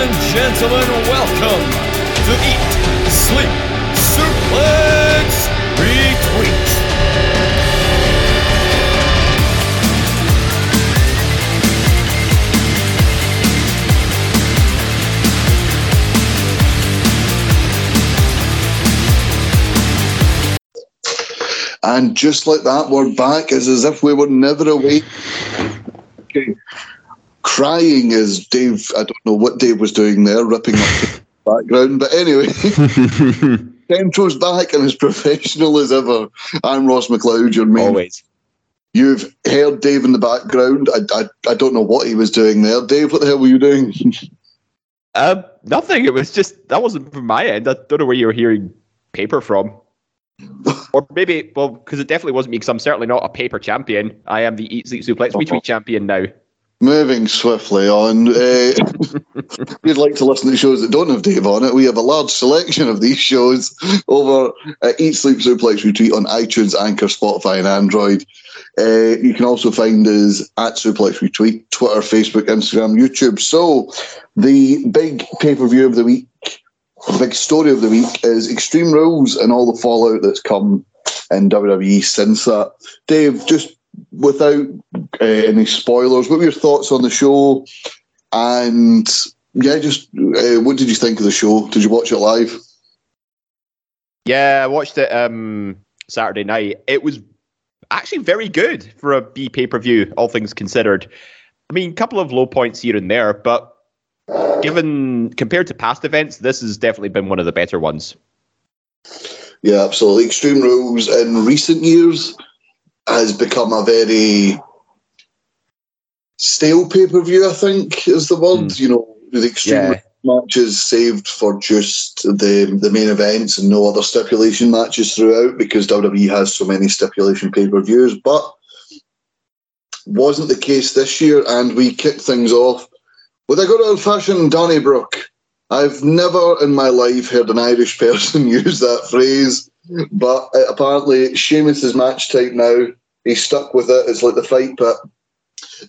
and gentlemen, welcome to Eat, Sleep, Suplex, Retweet. And just like that, we're back. It's as if we were never away. Okay. Crying as Dave, I don't know what Dave was doing there, ripping up the background. But anyway, Central's back and as professional as ever. I'm Ross McLeod, your main. Always. You've heard Dave in the background. I, I, I don't know what he was doing there. Dave, what the hell were you doing? Um, nothing. It was just that wasn't from my end. I don't know where you were hearing paper from. or maybe, well, because it definitely wasn't me. Because I'm certainly not a paper champion. I am the Eat Sleep Suplex Retweet champion now. Moving swiftly on, uh, you'd like to listen to shows that don't have Dave on it, we have a large selection of these shows over at Eat Sleep Suplex Retweet on iTunes, Anchor, Spotify, and Android. Uh, you can also find us at Suplex Retweet, Twitter, Facebook, Instagram, YouTube. So, the big pay per view of the week, the big story of the week is Extreme Rules and all the fallout that's come in WWE since that. Dave, just without uh, any spoilers, what were your thoughts on the show? And yeah, just uh, what did you think of the show? Did you watch it live? Yeah, I watched it um, Saturday night. It was actually very good for a B pay per view, all things considered. I mean, a couple of low points here and there, but given compared to past events, this has definitely been one of the better ones. Yeah, absolutely. Extreme Rules in recent years has become a very stale pay per view, I think is the word. Mm. You know, the Extreme Yeah. Matches saved for just the the main events and no other stipulation matches throughout because WWE has so many stipulation pay per views. But wasn't the case this year, and we kicked things off with a good old fashioned Donnybrook. I've never in my life heard an Irish person use that phrase, but uh, apparently Sheamus' match type now. He's stuck with it. It's like the fight pit.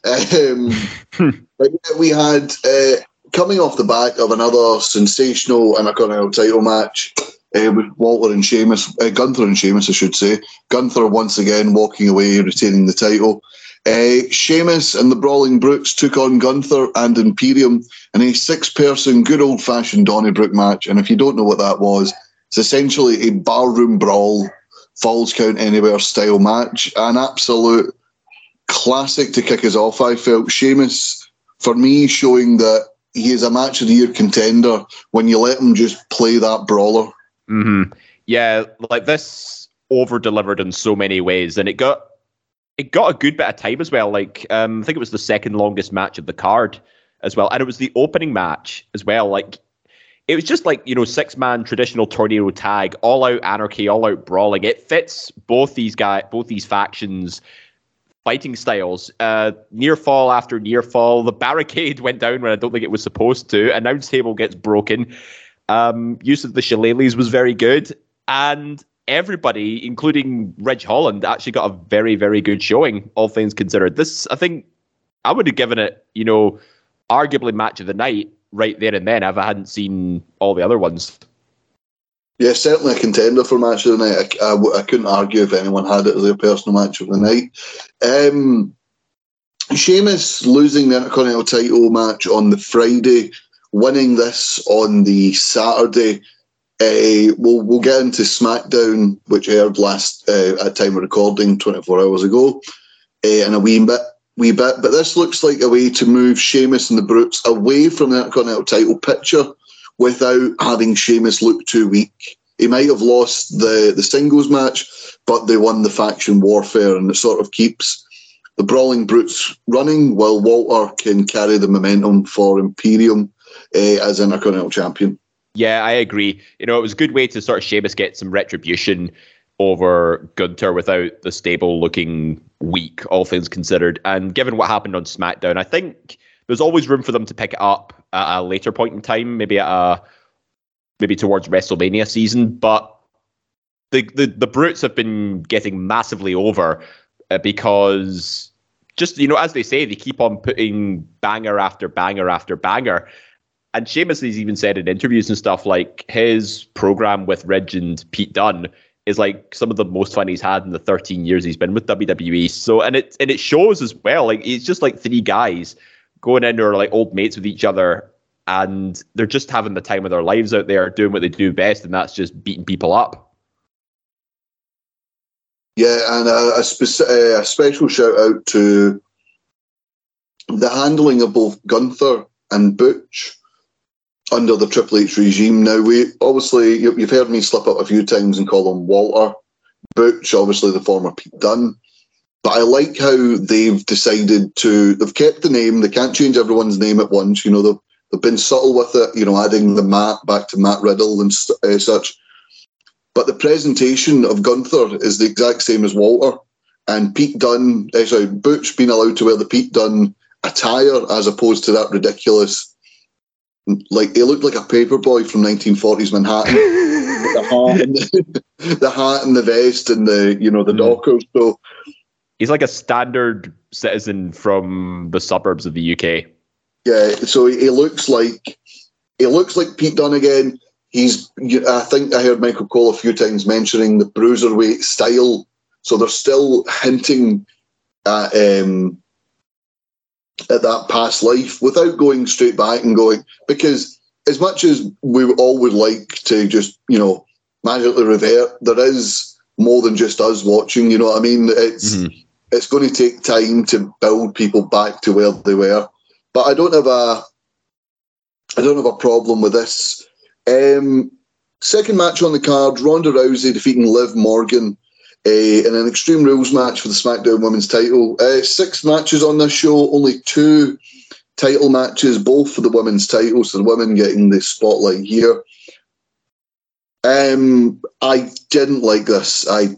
Um, but we had uh, coming off the back of another sensational and a Intercontinental title match uh, with Walter and Sheamus, uh, Gunther and Sheamus, I should say. Gunther once again walking away, retaining the title. Uh, Sheamus and the Brawling Brutes took on Gunther and Imperium in a six-person, good old-fashioned Donnybrook match. And if you don't know what that was, it's essentially a barroom brawl, falls count anywhere style match. An absolute classic to kick us off. I felt Sheamus, for me, showing that he is a match of the year contender when you let him just play that brawler. hmm Yeah, like this over delivered in so many ways, and it got it got a good bit of time as well. Like um, I think it was the second longest match of the card as well, and it was the opening match as well. Like it was just like you know six man traditional tornado tag, all out anarchy, all out brawling. It fits both these guys, both these factions. Fighting styles, uh, near fall after near fall. The barricade went down when I don't think it was supposed to. Announce table gets broken. Um, use of the shillelaghs was very good, and everybody, including Ridge Holland, actually got a very, very good showing. All things considered, this I think I would have given it, you know, arguably match of the night right there and then if I hadn't seen all the other ones. Yeah, certainly a contender for match of the night. I couldn't argue if anyone had it as their personal match of the night. Um, Sheamus losing the Intercontinental title match on the Friday, winning this on the Saturday. Uh, we'll we'll get into SmackDown, which aired last uh, at time of recording, 24 hours ago, uh, in a wee bit, wee bit. But this looks like a way to move Sheamus and the Brutes away from the Intercontinental title picture without having Sheamus look too weak. He might have lost the, the singles match, but they won the faction warfare, and it sort of keeps the Brawling Brutes running while Walter can carry the momentum for Imperium uh, as Intercontinental Champion. Yeah, I agree. You know, it was a good way to sort of Sheamus get some retribution over Gunther without the stable looking weak, all things considered. And given what happened on SmackDown, I think there's always room for them to pick it up at a later point in time, maybe at a maybe towards WrestleMania season. But the the, the brutes have been getting massively over uh, because just you know, as they say, they keep on putting banger after banger after banger. and Sheamus has even said in interviews and stuff like his program with Ridge and Pete Dunne is like some of the most fun he's had in the 13 years he's been with WWE. So and it and it shows as well. Like it's just like three guys going in who are like old mates with each other and they're just having the time of their lives out there doing what they do best, and that's just beating people up. Yeah, and a, a, speci- a special shout out to the handling of both Gunther and Butch under the Triple H regime. Now, we obviously you, have heard me slip up a few times and call him Walter Butch, obviously the former Pete Dunne. But I like how they've decided to. They've kept the name. They can't change everyone's name at once. You know, they've, they've been subtle with it. You know, adding the Matt back to Matt Riddle and uh, such. But the presentation of Gunther is the exact same as Walter. And Pete Dunne, uh, sorry, Butch being allowed to wear the Pete Dunne attire as opposed to that ridiculous like he looked like a paper boy from 1940s Manhattan. the, hat and the, the, hat and the vest and the you know the mm. dockers. So he's like a standard citizen from the suburbs of the UK. Yeah, so he looks like he looks like Pete Dunne again. He's I think I heard Michael Cole a few times mentioning the bruiserweight style. So they're still hinting at um, at that past life without going straight back and going because as much as we all would like to just you know magically revert, there is more than just us watching. You know what I mean? It's mm-hmm. it's going to take time to build people back to where they were. But I don't have a I don't have a problem with this. Um, second match on the card: Ronda Rousey defeating Liv Morgan uh, in an Extreme Rules match for the SmackDown Women's title. Uh, six matches on this show, only two title matches, both for the women's title, so the women getting the spotlight here. Um, I didn't like this. I.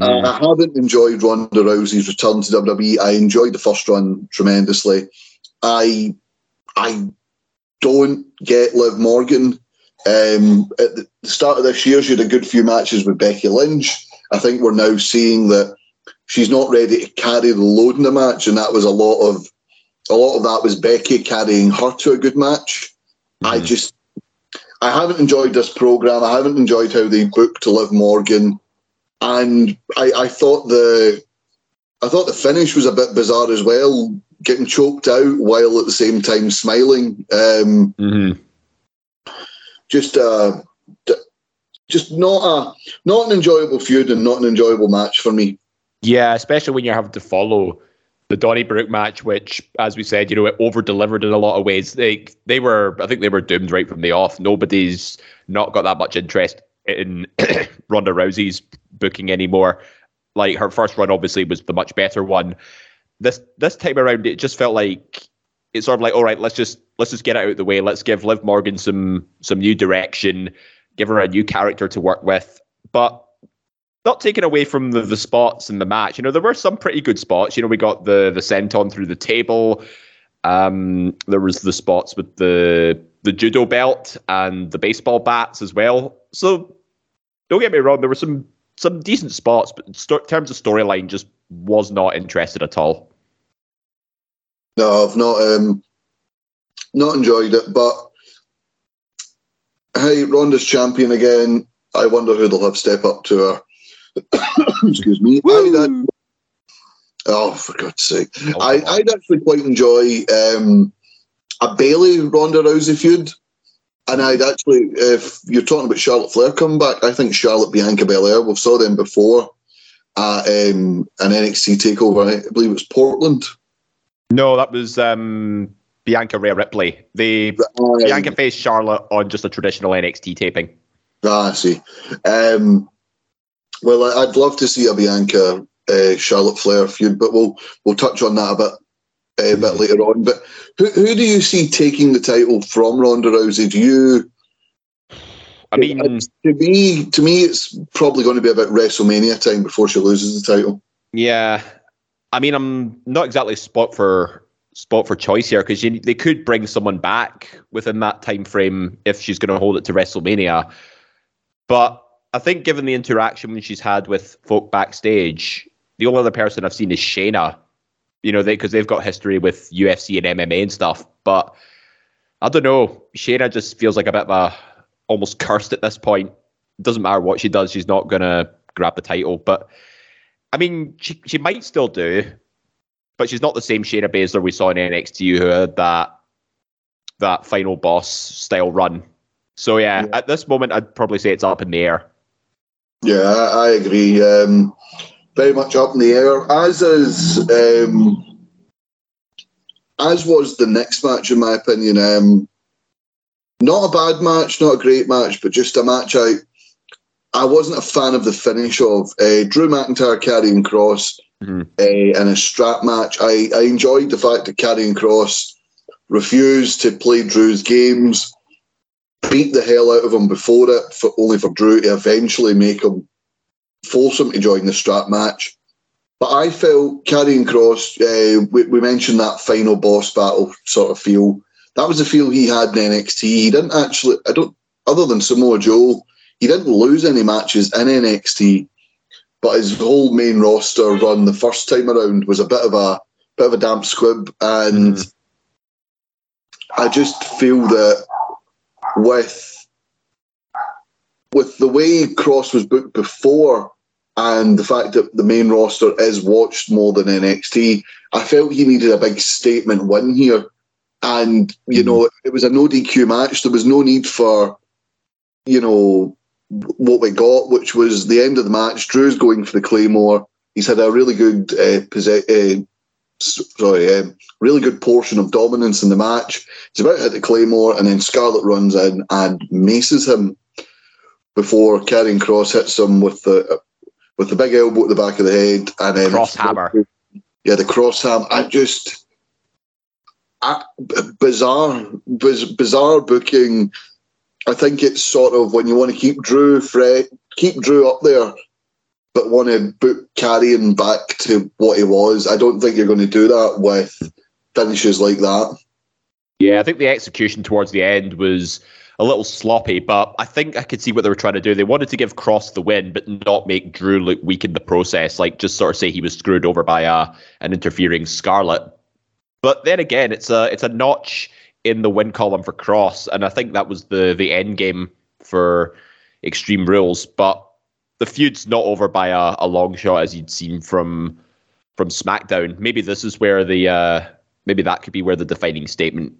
I haven't enjoyed Ronda Rousey's return to WWE. I enjoyed the first run tremendously. I I don't get Liv Morgan. Um, at the start of this year, she had a good few matches with Becky Lynch. I think we're now seeing that she's not ready to carry the load in the match, and that was a lot of a lot of that was Becky carrying her to a good match. Mm-hmm. I just I haven't enjoyed this program. I haven't enjoyed how they booked to Liv Morgan, and I, I thought the I thought the finish was a bit bizarre as well, getting choked out while at the same time smiling. Um, mm-hmm. Just uh, just not a not an enjoyable feud and not an enjoyable match for me. Yeah, especially when you're having to follow the Donnybrook match, which, as we said, you know, it over delivered in a lot of ways. They they were, I think, they were doomed right from the off. Nobody's not got that much interest in Ronda Rousey's booking anymore. Like her first run, obviously, was the much better one. This this time around, it just felt like it's sort of like, all right, let's just let's just get it out of the way. Let's give Liv Morgan some some new direction give her a new character to work with. But not taken away from the, the spots in the match. You know, there were some pretty good spots. You know, we got the the senton through the table. Um, there was the spots with the the judo belt and the baseball bats as well. So don't get me wrong, there were some some decent spots, but in terms of storyline, just was not interested at all. No, I've not um, not enjoyed it, but hey, Ronda's champion again. I wonder who they'll have step up to her. Excuse me. I'd, oh, for God's sake. Oh, I, I'd actually quite enjoy um, a Bayley Ronda Rousey feud. And I'd actually, if you're talking about Charlotte Flair coming back, I think Charlotte Bianca Belair, we've saw them before at um, an NXT takeover. I believe it was Portland. No, that was um, Bianca Rhea Ripley. The um, Bianca faced Charlotte on just a traditional NXT taping. Ah, I see. Um, well, I'd love to see a Bianca uh, Charlotte Flair feud, but we'll we'll touch on that a bit uh, a bit later on. But who who do you see taking the title from Ronda Rousey? Do you? I mean, to me, to me, it's probably going to be about WrestleMania time before she loses the title. Yeah, I mean, I'm not exactly spot for spot for choice here because they could bring someone back within that time frame if she's going to hold it to WrestleMania. But I think, given the interaction she's had with folk backstage, the only other person I've seen is Shayna. You know, because they, they've got history with UFC and MMA and stuff. But I don't know. Shayna just feels like a bit of a almost cursed at this point. Doesn't matter what she does, she's not gonna grab the title. But I mean, she she might still do, but she's not the same Shayna Baszler we saw in NXT who had that that final boss style run. So yeah, yeah. at this moment, I'd probably say it's up in the air. Yeah, I, I agree. Um, very much up in the air. As is, um, as was the next match, in my opinion. Um, not a bad match, not a great match, but just a match I I wasn't a fan of the finish of uh, Drew McIntyre Karrion Kross mm-hmm. uh, in a strap match. I, I enjoyed the fact that Karrion Kross refused to play Drew's games, beat the hell out of him before it, for, only for Drew to eventually make him force him to join the strap match. But I felt Karrion Kross, uh, we, we mentioned that final boss battle sort of feel. That was the feel he had in NXT. He didn't actually, I don't, other than Samoa Joe, he didn't lose any matches in NXT, but his whole main roster run the first time around was a bit of a bit of a damp squib, and mm. I just feel that with with the way Kross was booked before and the fact that the main roster is watched more than NXT, I felt he needed a big statement win here. And, you mm. know, it was a no DQ match. There was no need for, you know, what we got, which was the end of the match. Drew's going for the Claymore. He's had a really good uh, uh, sorry, um, really good portion of dominance in the match. He's about to hit the Claymore, and then Scarlett runs in and maces him before Karrion Kross hits him with the with the big elbow at the back of the head, and then cross hammer. Yeah, the cross ham. I just I, bizarre, biz, bizarre booking I think it's sort of when you want to keep Drew Fred, keep Drew up there, but want to book Karrion back to what he was. I don't think you're going to do that with finishes like that. Yeah, I think the execution towards the end was a little sloppy, but I think I could see what they were trying to do. They wanted to give Kross the win, but not make Drew look weak in the process. Like just sort of say he was screwed over by a uh, an interfering Scarlett. But then again, it's a it's a notch in the win column for Kross, and I think that was the the end game for Extreme Rules. But the feud's not over by a, a long shot, as you'd seen from from SmackDown. Maybe this is where the uh, maybe that could be where the defining statement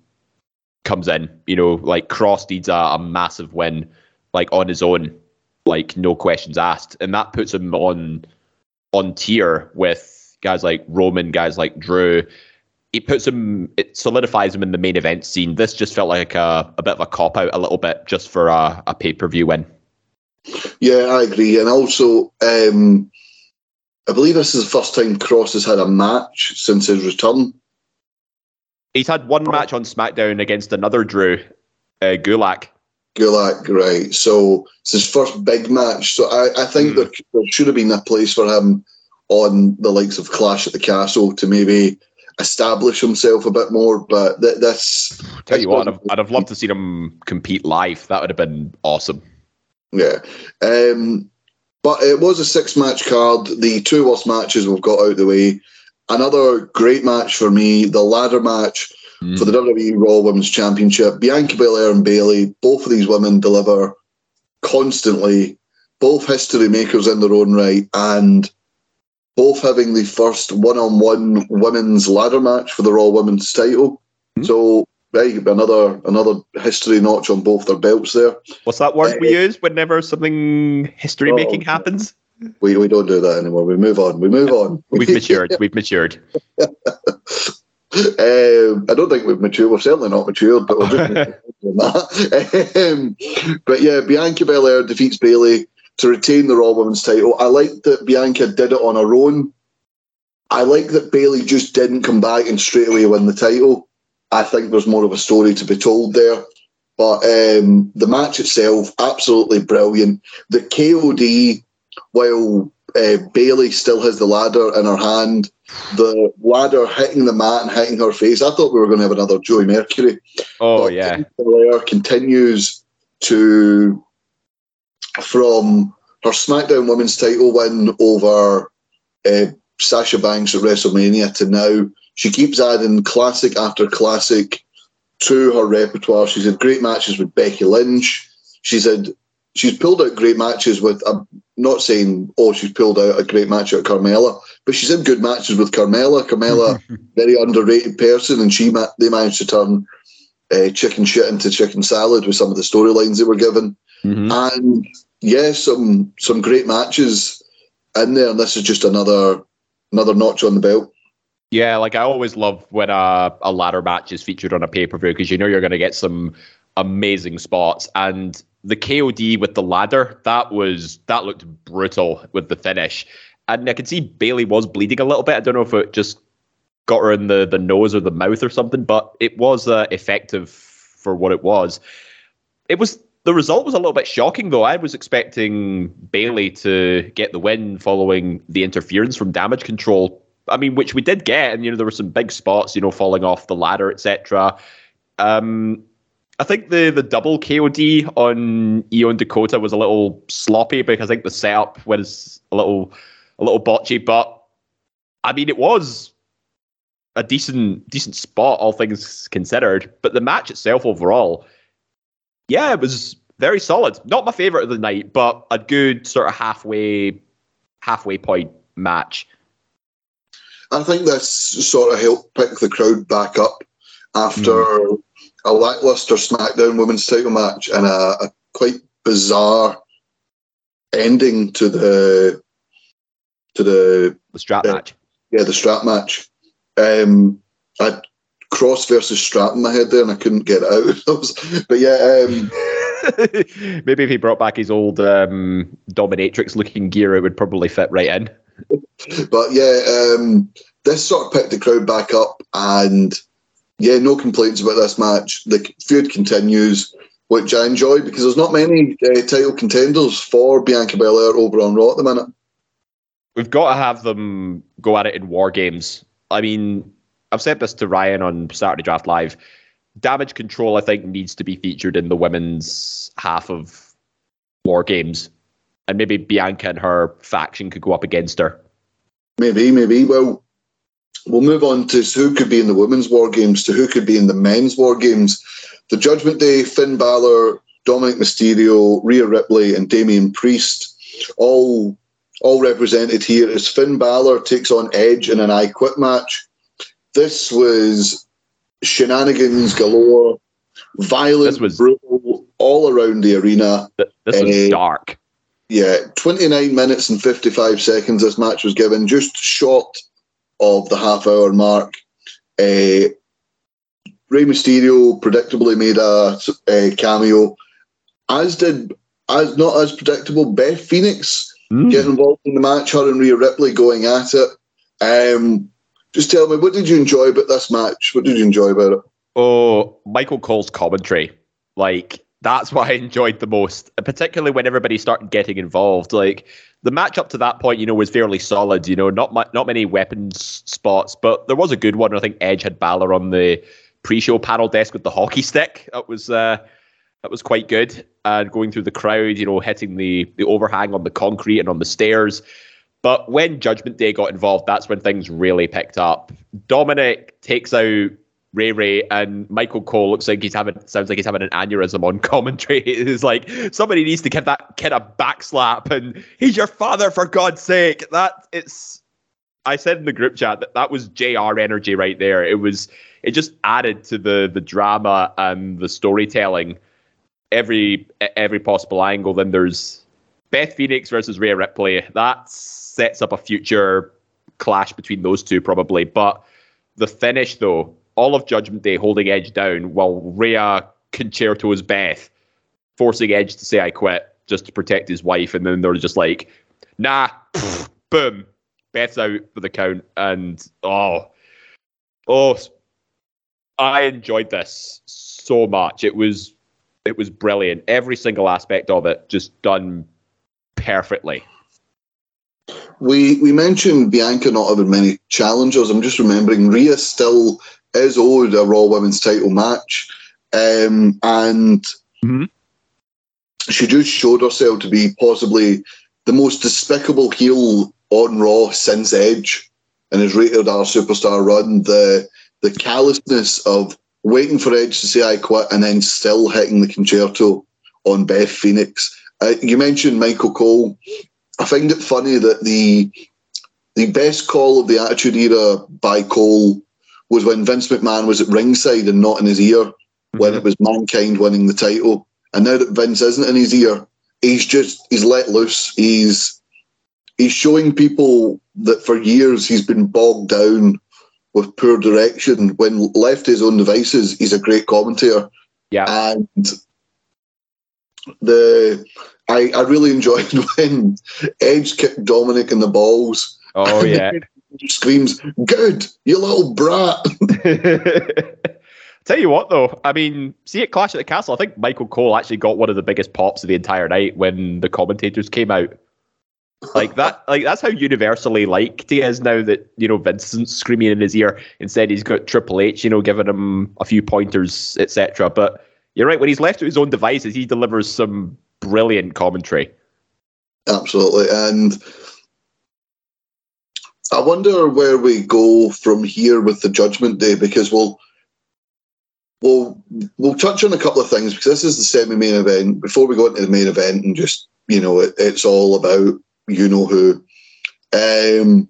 comes in. You know, like Kross needs a, a massive win, like on his own, like no questions asked, and that puts him on on tier with guys like Roman, guys like Drew, it puts him, it solidifies him in the main event scene. This just felt like a, a bit of a cop out, a little bit, just for a, a pay per view win. Yeah, I agree. And also, um, I believe this is the first time Kross has had a match since his return. He's had one match on SmackDown against another Drew, uh, Gulak. Gulak, right. So it's his first big match. So I, I think mm. there, there should have been a place for him on the likes of Clash at the Castle to maybe establish himself a bit more. But th- this, tell you what, I'd have, I'd have loved to see him compete live. That would have been awesome. Yeah, um, but it was a six-match card. The two worst matches we've got out of the way. Another great match for me, the ladder match mm. for the WWE Raw Women's Championship. Bianca Belair and Bayley, both of these women deliver constantly. Both history makers in their own right, and both having the first one-on-one women's ladder match for the Raw Women's title. Mm-hmm. So right, another another history notch on both their belts there. What's that word uh, we use whenever something history making oh, happens? We we don't do that anymore. We move on. We move on. We've matured. We've matured. um, I don't think we've matured. We're certainly not matured, but we're just that. Um, but yeah, Bianca Belair defeats Bayley to retain the Raw Women's title. I like that Bianca did it on her own. I like that Bayley just didn't come back and straight away win the title. I think there's more of a story to be told there. But um, the match itself, absolutely brilliant. The KOD, while uh, Bayley still has the ladder in her hand, the ladder hitting the mat and hitting her face. I thought we were going to have another Joey Mercury. Oh, but yeah. Belair continues to from her SmackDown Women's title win over uh, Sasha Banks at WrestleMania to now, she keeps adding classic after classic to her repertoire. She's had great matches with Becky Lynch. She's had she's pulled out great matches with. I'm not saying oh she's pulled out a great match at Carmella, but she's had good matches with Carmella. Carmella, very underrated person, and she they managed to turn uh, chicken shit into chicken salad with some of the storylines they were given. Mm-hmm. And yeah, some some great matches in there. And this is just another another notch on the belt. Yeah, like I always love when a, a ladder match is featured on a pay per view because you know you're going to get some amazing spots. And the KOD with the ladder that was that looked brutal with the finish, and I could see Bayley was bleeding a little bit. I don't know if it just got her in the the nose or the mouth or something, but it was uh, effective for what it was. It was the result was a little bit shocking though. I was expecting Bayley to get the win following the interference from Damage Control. I mean, which we did get, and you know there were some big spots, you know, falling off the ladder, etc. Um, I think the the double KOD on and Dakota was a little sloppy because I think the setup was a little a little botchy, but I mean it was a decent decent spot, all things considered. But the match itself overall, yeah, it was very solid. Not my favorite of the night, but a good sort of halfway halfway point match. I think this sort of helped pick the crowd back up after mm. a lackluster SmackDown Women's Title match and a, a quite bizarre ending to the to the the strap uh, match. Yeah, the strap match. Um, I cross versus strap in my head there, and I couldn't get it out. but yeah. Um, Maybe if he brought back his old um, dominatrix looking gear, it would probably fit right in. but yeah, um, this sort of picked the crowd back up, and yeah, no complaints about this match. The feud continues, which I enjoy because there's not many uh, title contenders for Bianca Belair over on Raw at the minute. We've got to have them go at it in War Games. I mean, I've said this to Ryan on Saturday Draft Live. Damage Control, I think, needs to be featured in the women's half of War Games, and maybe Bianca and her faction could go up against her. Maybe, maybe. Well, we'll move on to who could be in the women's War Games to who could be in the men's War Games. The Judgment Day, Finn Balor, Dominic Mysterio, Rhea Ripley, and Damian Priest, all all represented here as Finn Balor takes on Edge in an I Quit match. This was shenanigans galore, violence was brutal all around the arena. This was uh, dark. Yeah, 29 minutes and 55 seconds this match was given, just short of the half hour mark. Uh, Rey Mysterio predictably made a, a, cameo, as did, as not as predictable, Beth Phoenix mm. getting involved in the match, her and Rhea Ripley going at it. Um, just tell me, what did you enjoy about this match? What did you enjoy about it? Oh, Michael Cole's commentary. Like, that's what I enjoyed the most, particularly when everybody started getting involved. Like, the match up to that point, you know, was fairly solid. You know, not ma- not many weapons spots, but there was a good one. I think Edge had Balor on the pre-show panel desk with the hockey stick. That was uh, that was quite good. And going through the crowd, you know, hitting the the overhang on the concrete and on the stairs. But when Judgment Day got involved, that's when things really picked up. Dominic takes out Rey Rey and Michael Cole looks like he's having sounds like he's having an aneurysm on commentary. It's like somebody needs to give that kid a backslap and he's your father for God's sake. That it's I said in the group chat that that was JR energy right there. It was it just added to the the drama and the storytelling every every possible angle. Then there's Beth Phoenix versus Rhea Ripley. That sets up a future clash between those two, probably. But the finish, though, all of Judgment Day holding Edge down while Rhea con-chair-tos Beth, forcing Edge to say, I quit just to protect his wife. And then they're just like, nah, boom, Beth's out for the count. And oh, oh, I enjoyed this so much. It was, it was brilliant. Every single aspect of it just done perfectly we we mentioned Bianca not having many challengers. I'm just remembering Rhea still is owed a Raw Women's Title match, um, and mm-hmm. she just showed herself to be possibly the most despicable heel on Raw since Edge and has Rated-R Superstar run. The the callousness of waiting for Edge to say I quit, and then still hitting the con-chair-to on Beth Phoenix. Uh, you mentioned Michael Cole. I find it funny that the the best call of the Attitude Era by Cole was when Vince McMahon was at ringside and not in his ear, mm-hmm. when it was Mankind winning the title. And now that Vince isn't in his ear, he's just he's let loose. He's he's showing people that for years he's been bogged down with poor direction. When left his own devices, he's a great commentator. Yeah. And the I, I really enjoyed when Edge kicked Dominic in the balls. Oh yeah. screams, Good, you little brat. Tell you what, though, I mean, see at Clash at the Castle, I think Michael Cole actually got one of the biggest pops of the entire night when the commentators came out. Like that, like that's how universally liked he is now that you know Vincent's screaming in his ear. Instead, he's got Triple H, you know, giving him a few pointers, etc. But you're right, when he's left to his own devices, he delivers some brilliant commentary. Absolutely, and I wonder where we go from here with the Judgment Day because we'll we'll we'll touch on a couple of things because this is the semi-main event. Before we go into the main event and just you know it, it's all about you know who. Um,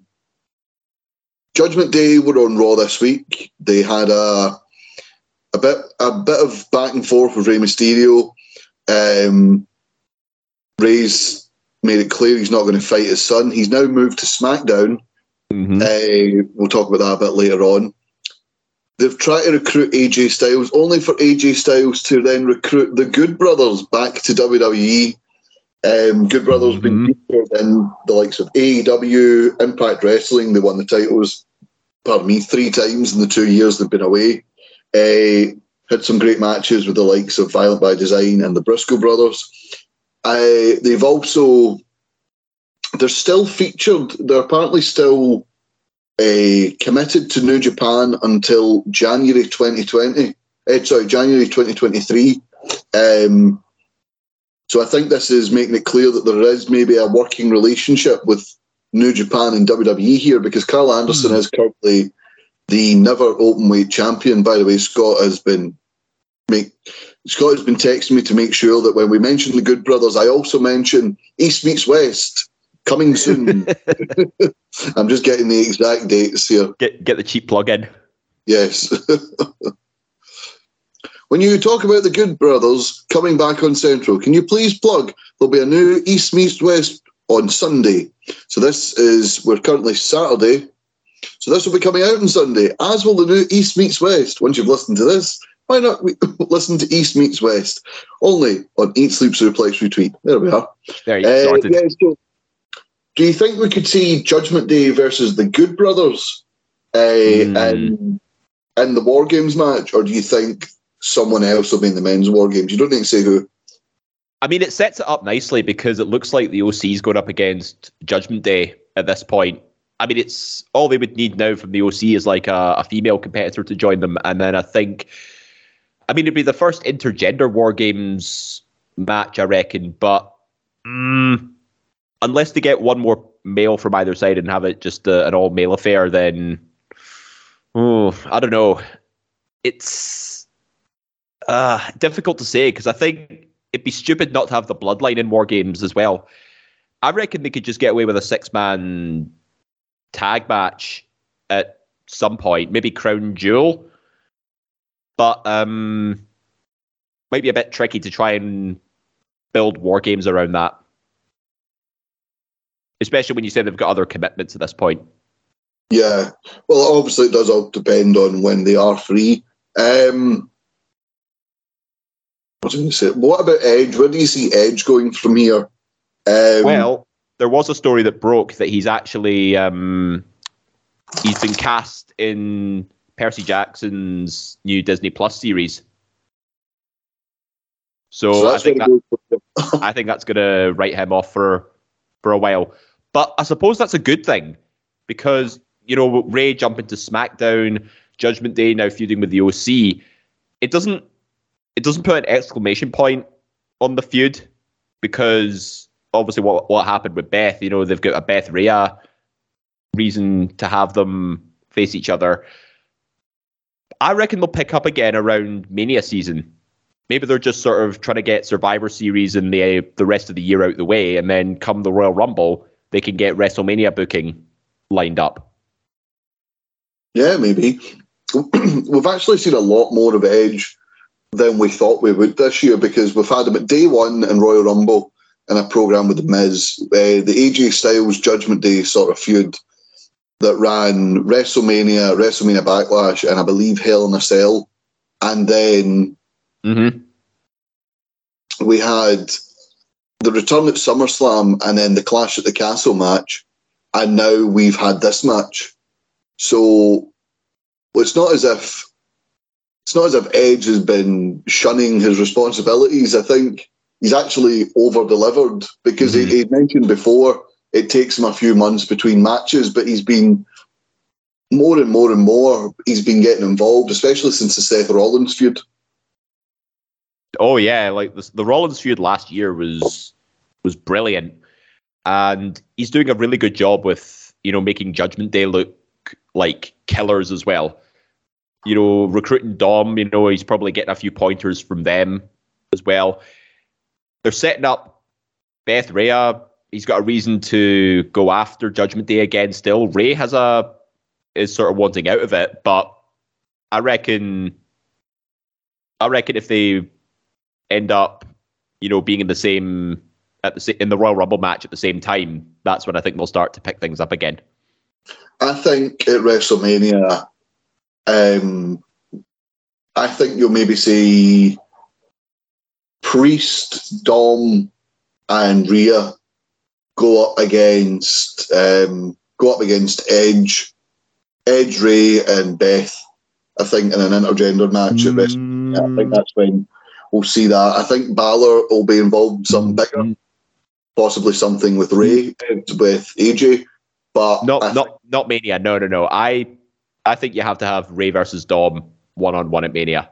Judgment Day were on Raw this week. They had a a bit a bit of back and forth with Rey Mysterio. Um, Rey's made it clear he's not going to fight his son. He's now moved to SmackDown Mm-hmm. Uh, we'll talk about that a bit later on. They've tried to recruit AJ Styles, only for AJ Styles to then recruit the Good Brothers back to WWE. Um, Good Brothers mm-hmm. been featured in the likes of AEW, Impact Wrestling. They won the titles, pardon me, three times in the two years they've been away. Uh, had some great matches with the likes of Violent by Design and the Briscoe Brothers. Uh, they've also they're still featured. They're apparently still uh, committed to New Japan until January 2020. Uh, sorry, January 2023. Um, so I think this is making it clear that there is maybe a working relationship with New Japan and WWE here because Karl Anderson mm. is currently the NEVER Openweight champion. By the way, Scott has been make Scott has been texting me to make sure that when we mention the Good Brothers, I also mention East meets West coming soon. I'm just getting the exact dates here. Get get the cheap plug in. Yes. when you talk about the Good Brothers coming back on Central, can you please plug there'll be a new East meets West on Sunday. So this is we're currently Saturday. So this will be coming out on Sunday, as will the new East meets West. Once you've listened to this, why not listen to East meets West? Only on Eat Sleep Suplex Retweet. There we are. There you uh, yeah, so do you think we could see Judgment Day versus the Good Brothers uh, mm. in, in the War Games match, or do you think someone else will be in the men's War Games? You don't need to say who. I mean, it sets it up nicely because it looks like the OC's going up against Judgment Day at this point. I mean, it's all they would need now from the OC is like a, a female competitor to join them, and then I think, I mean, it'd be the first intergender War Games match, I reckon. But mm, unless they get one more male from either side and have it just an all male affair, then oh, I don't know. It's uh, difficult to say because I think it'd be stupid not to have the bloodline in war games as well. I reckon they could just get away with a six man tag match at some point, maybe Crown Jewel, but um, might be a bit tricky to try and build war games around that especially when you say they've got other commitments at this point. Yeah, well, obviously it does all depend on when they are free. Um, what, say? what about Edge? Where do you see Edge going from here? Um, well, there was a story that broke that he's actually um, he's been cast in Percy Jackson's new Disney Plus series. So, so I think that, I think that's going to write him off for for a while. But I suppose that's a good thing because, you know, Rey jumping to SmackDown, Judgment Day now feuding with the OC, it doesn't it doesn't put an exclamation point on the feud because obviously what what happened with Beth, you know, they've got a Beth Rhea reason to have them face each other. I reckon they'll pick up again around Mania season. Maybe they're just sort of trying to get Survivor Series and the the rest of the year out the way, and then come the Royal Rumble, they can get WrestleMania booking lined up. Yeah, maybe. We've actually seen a lot more of Edge than we thought we would this year because we've had him at day one in Royal Rumble in a program with the Miz, uh, the AJ Styles Judgment Day sort of feud that ran WrestleMania, WrestleMania Backlash, and I believe Hell in a Cell, and then Mm-hmm. we had the return at SummerSlam and then the Clash at the Castle match, and now we've had this match. So it's not as if it's not as if Edge has been shunning his responsibilities. I think he's actually over delivered because Mhm. he, he mentioned before it takes him a few months between matches, but he's been more and more and more he's been getting involved, especially since the Seth Rollins feud. Oh yeah, like the, the Rollins feud last year was was brilliant, and he's doing a really good job with you know making Judgment Day look like killers as well. You know, recruiting Dom. You know, he's probably getting a few pointers from them as well. They're setting up Beth Rhea. He's got a reason to go after Judgment Day again. Still, Rey has a is sort of wanting out of it, but I reckon. I reckon if they end up, you know, being in the same at the in the Royal Rumble match at the same time, that's when I think they'll start to pick things up again. I think at WrestleMania, um, I think you'll maybe see Priest, Dom, and Rhea go up against um, go up against Edge, Edge, Rey, and Beth. I think in an intergender match at WrestleMania. I think that's when we'll see that. I think Balor will be involved in something bigger, possibly something with Rey with AJ. But Not not not Mania. No, no, no. I I think you have to have Rey versus Dom one on one at Mania.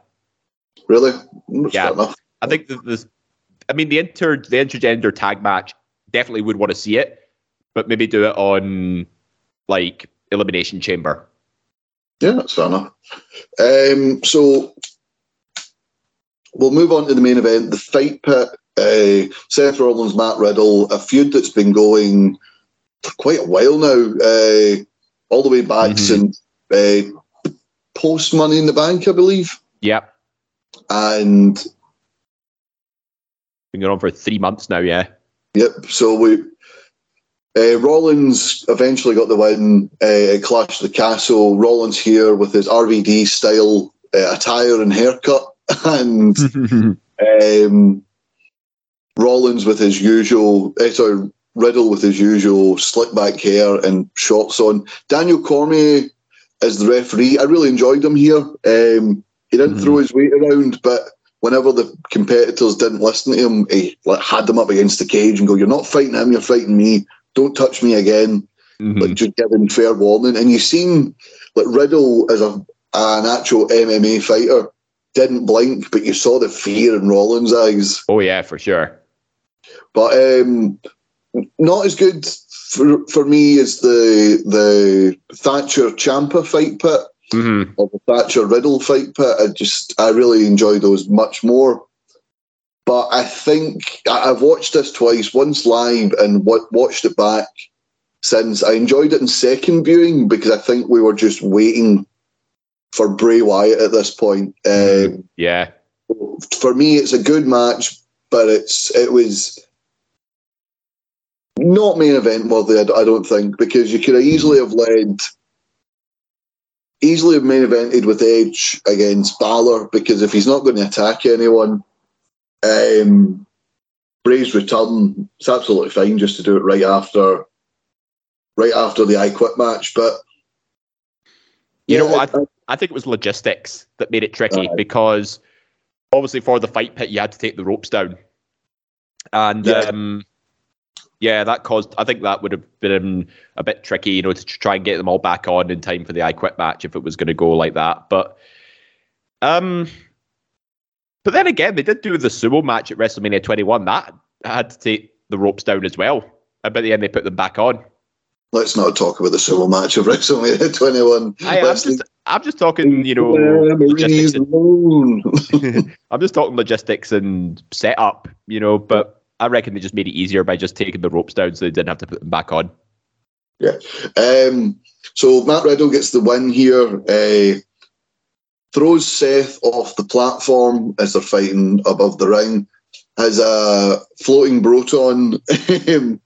Really? That's Yeah. I think the, the I mean the inter the intergender tag match definitely would want to see it, but maybe do it on like Elimination Chamber. Yeah, that's fair enough. Um, so we'll move on to the main event, the fight pit. Uh, Seth Rollins, Matt Riddle, a feud that's been going for quite a while now, uh, all the way back Mhm. since uh, post Money in the Bank, I believe. Yep. And Been going on for three months now, yeah. Yep. So we uh, Rollins eventually got the win uh, at Clash of the Castle. Rollins here with his RVD style uh, attire and haircut, and um, Rollins with his usual. Uh, sorry, Riddle with his usual slick back hair and shorts on. Daniel Cormier as the referee. I really enjoyed him here. Um, he didn't Mhm. throw his weight around, but whenever the competitors didn't listen to him, he like had them up against the cage and go, "You're not fighting him. You're fighting me. Don't touch me again." Mhm. Like just giving fair warning. And you seen like Riddle as a an actual MMA fighter didn't blink, but you saw the fear in Rollins' eyes. oh yeah, for sure. But um, not as good for for me as the the Thatcher Ciampa fight pit hmm or the Thatcher Riddle fight pit. I just I really enjoy those much more. But I think I've watched this twice, once live and wa- watched it back since. I enjoyed it in second viewing because I think we were just waiting for Bray Wyatt at this point. Um, Yeah. for me, it's a good match, but it's it was not main event worthy. I, I don't think because you could have easily have led, easily have main evented with Edge against Balor because if he's not going to attack anyone, um, Bray's return it's absolutely fine just to do it right after, right after the I Quit match. But You know what? I- I think it was logistics that made it tricky Aye. because obviously for the fight pit you had to take the ropes down, and Yeah. um, yeah, that caused. I think that would have been a bit tricky, you know, to try and get them all back on in time for the I Quit match if it was going to go like that. But um, but then again, they did do the sumo match at WrestleMania 21. That had to take the ropes down as well. And by the end, they put them back on. let's not talk about the sumo match of WrestleMania 21. I, I'm just, I'm just talking, you know, logistics and. I'm just talking logistics and setup, you know, but I reckon they just made it easier by just taking the ropes down so they didn't have to put them back on. Yeah. Um, so Matt Riddle gets the win here. Uh, throws Seth off the platform as they're fighting above the ring. Has a floating Broton um,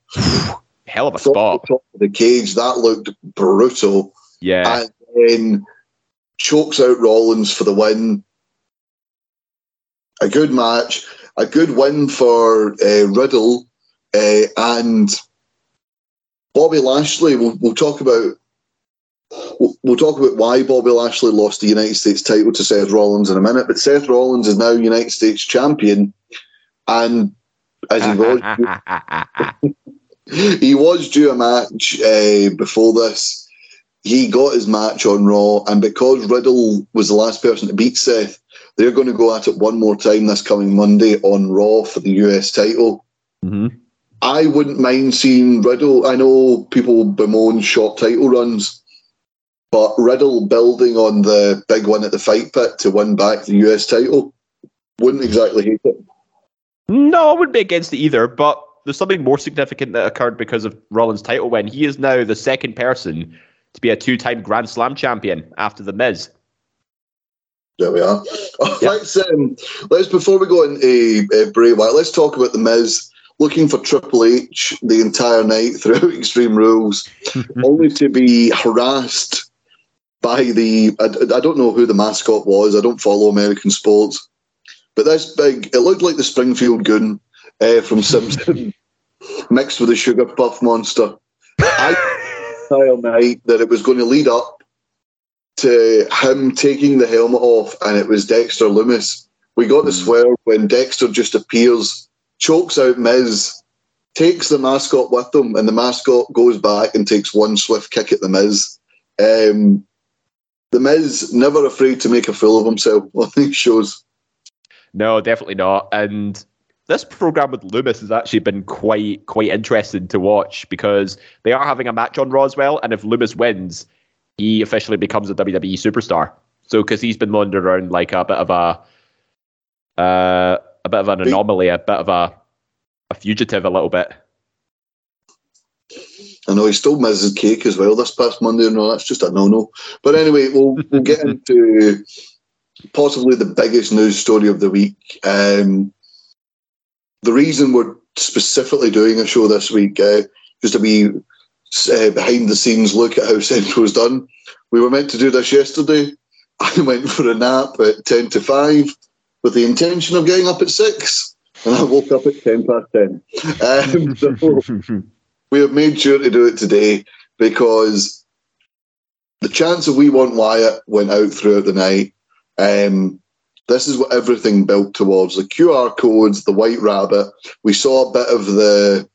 Hell of a spot. the top of the cage. That looked brutal. Yeah. And then chokes out Rollins for the win. A good match. A good win for uh, Riddle. Uh, and Bobby Lashley, we'll, we'll talk about we'll, we'll talk about why Bobby Lashley lost the United States title to Seth Rollins in a minute. But Seth Rollins is now United States champion, and as he was, he was due a match uh, before this. He got his match on Raw, and because Riddle was the last person to beat Seth, they're going to go at it one more time this coming Monday on Raw for the US title. hmm I wouldn't mind seeing Riddle. I know people bemoan short title runs, but Riddle building on the big one at the fight pit to win back the US title wouldn't exactly hate it. No, I wouldn't be against it either, but there's something more significant that occurred because of Rollins' title win. He is now the second person to be a two time Grand Slam champion after The Miz. There we are. Oh, Yeah. Let's um, let's before we go into uh, Bray Wyatt, let's talk about the Miz looking for Triple H the entire night throughout Extreme Rules, only to be harassed by the. I, I don't know who the mascot was. I don't follow American sports, but this big. It looked like the Springfield Goon uh, from Simpson, mixed with the sugar puff monster. I entire night that it was going to lead up to him taking the helmet off, and it was Dexter Lumis. We got the swear when Dexter just appears, chokes out Miz, takes the mascot with him, and the mascot goes back and takes one swift kick at the Miz. Um, the Miz never afraid to make a fool of himself on these shows. No, definitely not. And this program with Lumis has actually been quite quite interesting to watch because they are having a match on Raw as well. And if Lumis wins, he officially becomes a WWE superstar. So because he's been wandering around like a bit of a uh, a bit of an anomaly, a bit of a a fugitive, a little bit. I know he stole Miz's cake as well this past Monday. No, that's just a no-no. But anyway, we'll we'll get into possibly the biggest news story of the week. Um, the reason we're specifically doing a show this week, uh, just to be uh, behind the scenes look at how Central's done. We were meant to do this yesterday. I went for a nap at ten to five with the intention of getting up at six, and I woke up at ten past ten. Um, so we have made sure to do it today because the chance of we want Wyatt went out throughout the night. Um, this is what everything built towards the QR codes, the White Rabbit. We saw a bit of the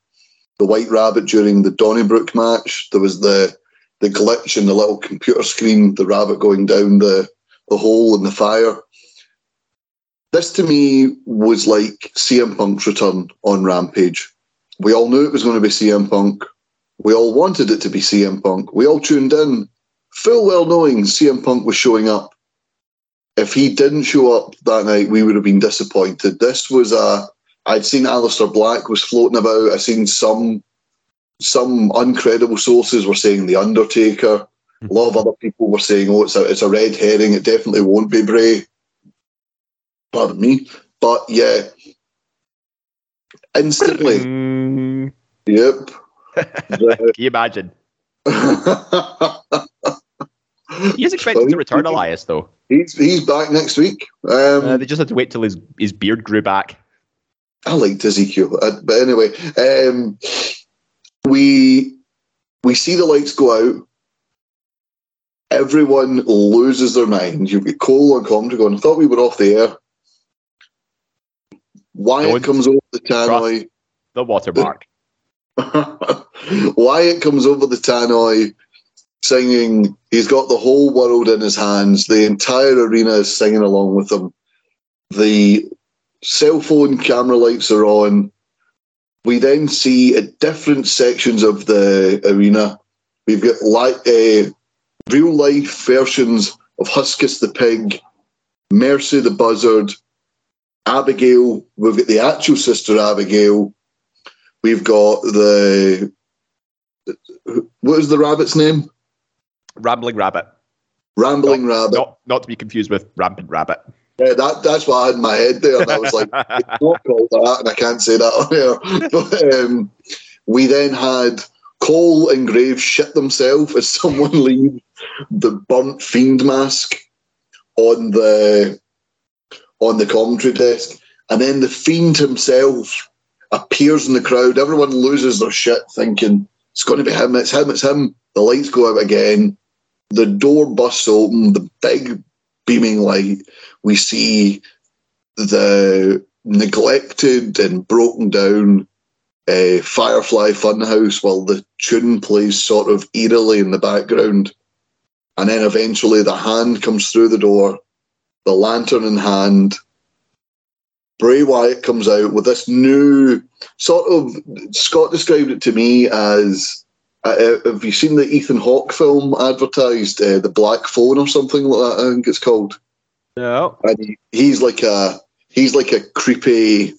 the White Rabbit during the Donnybrook match. There was the the glitch in the little computer screen, the rabbit going down the the hole in the fire. This to me was like CM Punk's return on Rampage. We all knew it was going to be CM Punk. We all wanted it to be CM Punk. We all tuned in, full well knowing CM Punk was showing up. If he didn't show up that night, we would have been disappointed. This was a. I'd seen Aleister Black was floating about. I'd seen some some uncredible sources were saying the Undertaker. A lot of other people were saying, "Oh, it's a it's a red herring. It definitely won't be Bray." Pardon me, but yeah, instantly, Mm, yep. Can you imagine? He is expected to return Elias, though. He's he's back next week. Um, Uh, they just had to wait till his, his beard grew back. I liked Ezekiel, uh, but anyway, um, we we see the lights go out. Everyone loses their mind. You've got Cole and Comrie going. I thought we were off the air. Wyatt Don't comes over the tannoy. The watermark. Wyatt comes over the tannoy singing. He's got the whole world in his hands. The entire arena is singing along with him. The cell phone camera lights are on. We then see at different sections of the arena, we've got like uh, real life versions of Huskus the pig, Mercy the buzzard, Abigail. We've got the actual sister Abigail. We've got the what is the rabbit's name? Rambling Rabbit. Rambling Rabbit. Not, not to be confused with Rampant Rabbit. Yeah, that, that's what I had in my head there. And I was like, it's not called that, and I can't say that on here. But um, we then had Cole and Graves shit themselves as someone leaves the burnt fiend mask on the on the commentary desk. And then the fiend himself appears in the crowd. Everyone loses their shit thinking it's going to be him, it's him, it's him. The lights go out again. The door busts open, the big beaming light. We see the neglected and broken down uh, Firefly Funhouse while the tune plays sort of eerily in the background. And then eventually the hand comes through the door, the lantern in hand. Bray Wyatt comes out with this new sort of. Scott described it to me as uh, uh, have you seen the Ethan Hawke film advertised, uh, the Black Phone or something like that? I think it's called. No. And he, he's like a he's like a creepy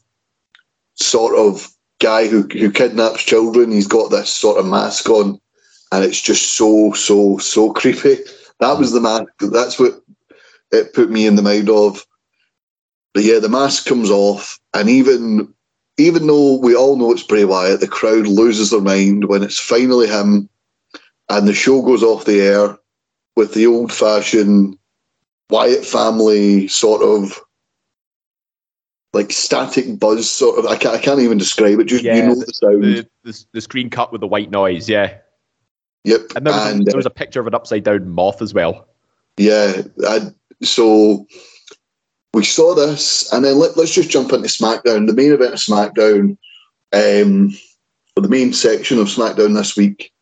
sort of guy who who kidnaps children. He's got this sort of mask on, and it's just so so so creepy. That was the mask. That's what it put me in the mind of. But yeah, the mask comes off, and even even though we all know it's Bray Wyatt, the crowd loses their mind when it's finally him, and the show goes off the air with the old fashioned Wyatt family sort of like static buzz sort of. I can't, I can't even describe it. Just Yeah, you know the, sound. The, the, the screen cut with the white noise, yeah. yep. And there was, a, there uh, was a picture of an upside down moth as well. Yeah, I, so we saw this, and then let, let's just jump into SmackDown. The main event of SmackDown, um, or the main section of SmackDown this week.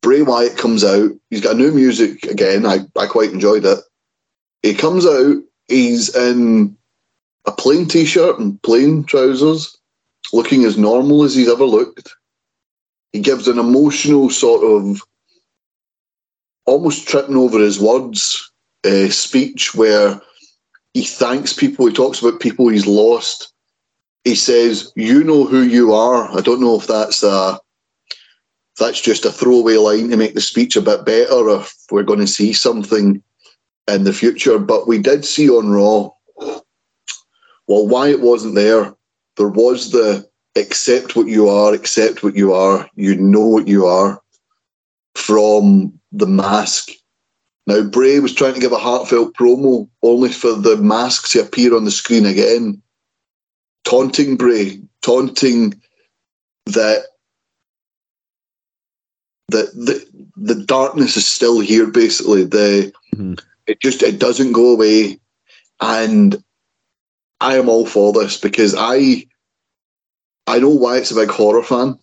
Bray Wyatt comes out. He's got new music again. I, I quite enjoyed it. He comes out. He's in a plain t-shirt and plain trousers, looking as normal as he's ever looked. He gives an emotional sort of almost tripping over his words uh, speech where he thanks people. He talks about people he's lost. He says, "You know who you are." I don't know if that's a that's just a throwaway line to make the speech a bit better, or if we're going to see something in the future. But we did see on Raw. Well, why it wasn't there? There was the accept what you are, accept what you are. You know what you are from the mask. Now, Bray was trying to give a heartfelt promo only for the mask to appear on the screen again, taunting Bray, taunting that that the the darkness is still here. Basically, the Mhm. It just it doesn't go away, and I am all for this because I I know why it's a big horror fan.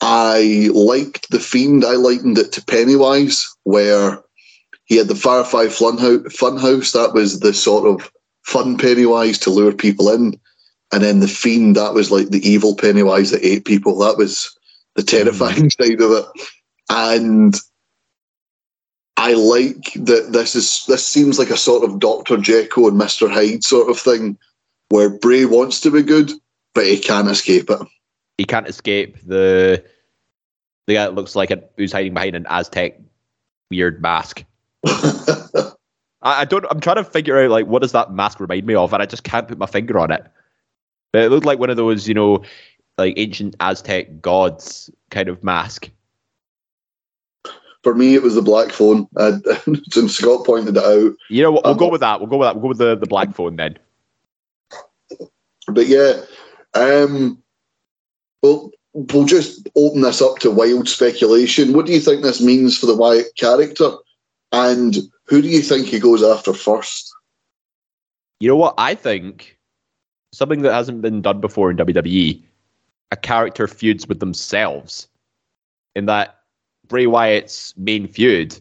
I liked the fiend. I likened it to Pennywise, where he had the Firefly Funhouse. Funhouse that was the sort of fun Pennywise to lure people in, and then the fiend that was like the evil Pennywise that ate people. That was the terrifying side of it, and I like that this is this seems like a sort of Doctor Jekyll and Mister Hyde sort of thing, where Bray wants to be good, but he can't escape it. He can't escape the the guy that looks like a, who's hiding behind an Aztec weird mask. I, I don't. I'm trying to figure out like what does that mask remind me of, and I just can't put my finger on it. But it looked like one of those, you know, like ancient Aztec gods kind of mask. For me, it was the black phone. Uh, since Scott pointed it out, You know what? We'll Um, go with that. We'll go with that. We'll go with the, the black phone then. but yeah, um, well, we'll just open this up to wild speculation. What do you think this means for the Wyatt character, and who do you think he goes after first? You know what? I think something that hasn't been done before in WWE, a character feuds with themselves. In that Bray Wyatt's main feud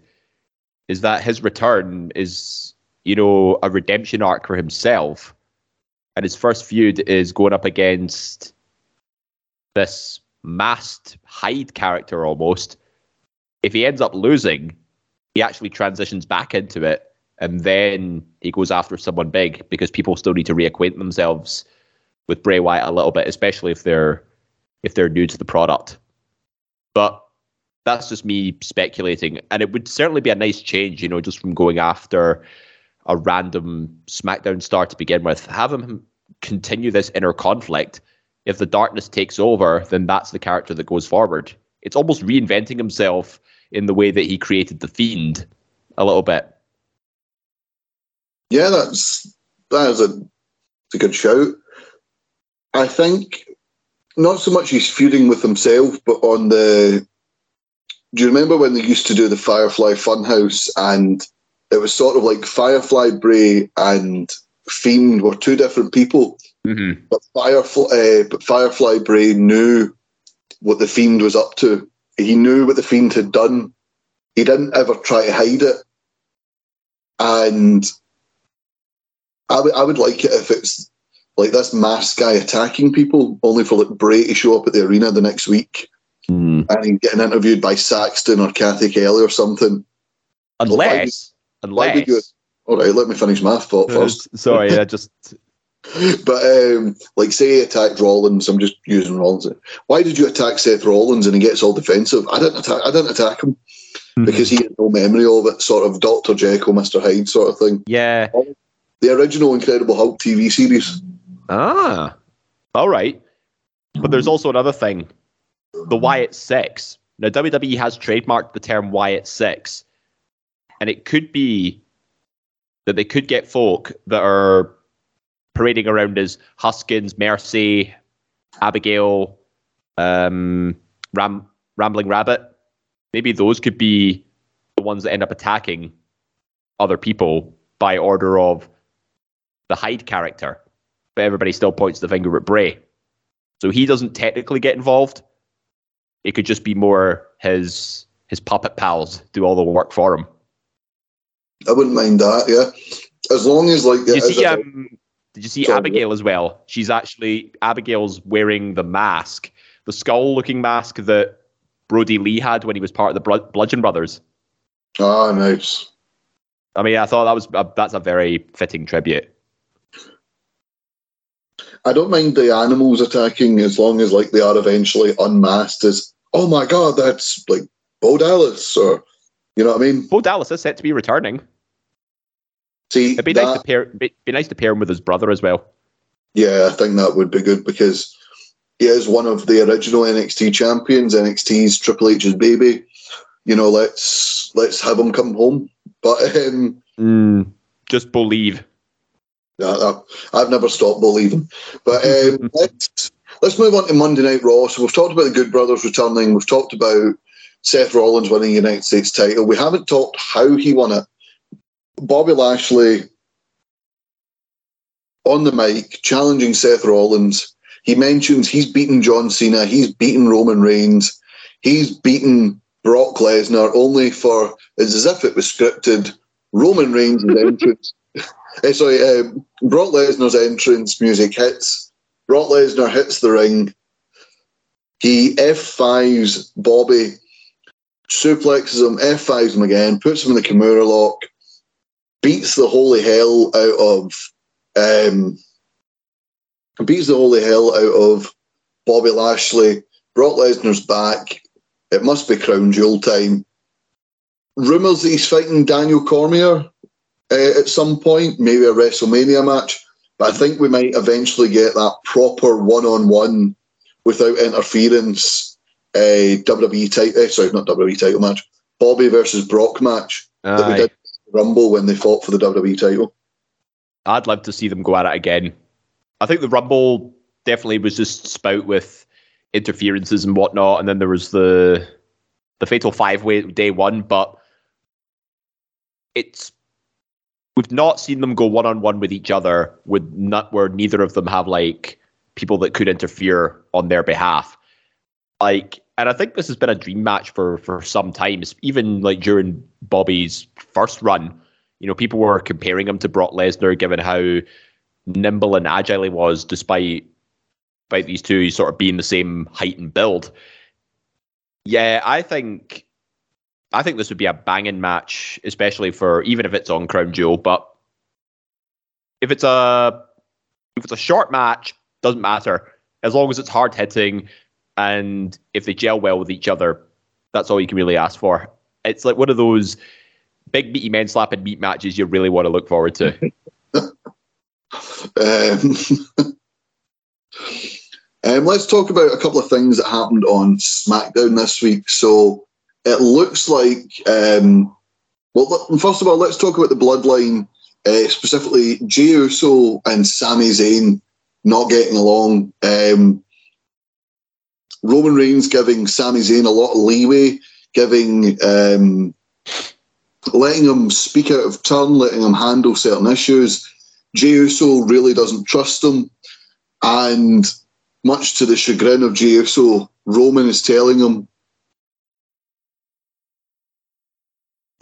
is that his return is, you know, a redemption arc for himself. And his first feud is going up against this masked Hyde character almost. If he ends up losing, he actually transitions back into it and then he goes after someone big because people still need to reacquaint themselves with Bray Wyatt a little bit, especially if they're if they're new to the product. But that's just me speculating, and it would certainly be a nice change, you know, just from going after a random SmackDown star to begin with. Have him continue this inner conflict. If the darkness takes over, then that's the character that goes forward. It's almost reinventing himself in the way that he created the Fiend a little bit. Yeah, that's that is a, a good shout. I think not so much he's feuding with himself, but on the. Do you remember when they used to do the Firefly Funhouse and it was sort of like Firefly Bray and Fiend were two different people, mm-hmm. but Firefly, uh, but Firefly Bray knew what the Fiend was up to. He knew what the Fiend had done. He didn't ever try to hide it, and I would I would like it if it's like this masked guy attacking people, only for like Bray to show up at the arena the next week mm. and getting interviewed by Saxton or Cathy Kelly or something. Unless, unless. All right, let me finish my thought first. Sorry, I just. But um, like, say he attacked Rollins. I'm just using Rollins. Why did you attack Seth Rollins and he gets all defensive? I didn't attack. I didn't attack him mm-hmm. because he had no memory of it. Sort of Doctor Jekyll, Mister Hyde, sort of thing. Yeah. The original Incredible Hulk TV series. Ah, all right. But there's also another thing the Wyatt Six. Now, WWE has trademarked the term Wyatt Six, and it could be that they could get folk that are parading around as Huskus, Mercy, Abigail, um, Ram, Rambling Rabbit. Maybe those could be the ones that end up attacking other people by order of the Hyde character but everybody still points the finger at Bray. So he doesn't technically get involved. It could just be more his his puppet pals do all the work for him. I wouldn't mind that, yeah. As long as like did you see, um, did you see Sorry, Abigail as well? She's actually Abigail's wearing the mask, the skull looking mask that Brodie Lee had when he was part of the Bludgeon Brothers. Ah, nice. I mean, I thought that was a, that's a very fitting tribute. I don't mind the animals attacking as long as like they are eventually unmasked as oh my god, that's like Bo Dallas or you know what I mean? Bo Dallas is set to be returning. See, it'd be that, nice to pair be, be nice to pair him with his brother as well. Yeah, I think that would be good because he is one of the original NXT champions, NXT's Triple H's baby. You know, let's let's have him come home. But um, mm, just believe. Yeah, I've never stopped believing. But um, let's let's move on to Monday Night Raw. So we've talked about the Good Brothers returning. We've talked about Seth Rollins winning the United States title. We haven't talked how he won it. Bobby Lashley on the mic challenging Seth Rollins. He mentions he's beaten John Cena, he's beaten Roman Reigns, he's beaten Brock Lesnar, only for it's as if it was scripted. Roman Reigns' entrance uh, sorry, um, Brock Lesnar's entrance music hits. Brock Lesnar hits the ring. He F5s Bobby, suplexes him, F5s him again, puts him in the Kimura lock, beats the holy hell out of um, beats the holy hell out of Bobby Lashley. Brock Lesnar's back. It must be crown jewel time. Rumours that he's fighting Daniel Cormier uh, at some point, maybe a WrestleMania match. But I think we might eventually get that proper one-on-one without interference uh, WWE title. Uh, sorry, not WWE title match. Bobby versus Brock match Aye. that we did Rumble when they fought for the WWE title. I'd love to see them go at it again. I think the Rumble definitely was just spout with interferences and whatnot, and then there was the the Fatal Five Way day one, but it's we've not seen them go one on one with each other with not where neither of them have like people that could interfere on their behalf. Like, and I think this has been a dream match for for some time. Even like during Bobby's first run, you know, people were comparing him to Brock Lesnar, given how nimble and agile he was, despite despite these two sort of being the same height and build. Yeah, I think I think this would be a banging match, especially for even if it's on Crown Jewel. But if it's a if it's a short match, doesn't matter as long as it's hard hitting and if they gel well with each other. That's all you can really ask for. It's like one of those big meaty men slapping meat matches you really want to look forward to. um, um, let's talk about a couple of things that happened on SmackDown this week. So it looks like, um, well, first of all, let's talk about the bloodline, uh, specifically Jey Uso and Sami Zayn not getting along. Um, Roman Reigns giving Sami Zayn a lot of leeway, giving um, letting him speak out of turn, letting him handle certain issues. Jey Uso really doesn't trust him, and much to the chagrin of Jey Uso, Roman is telling him.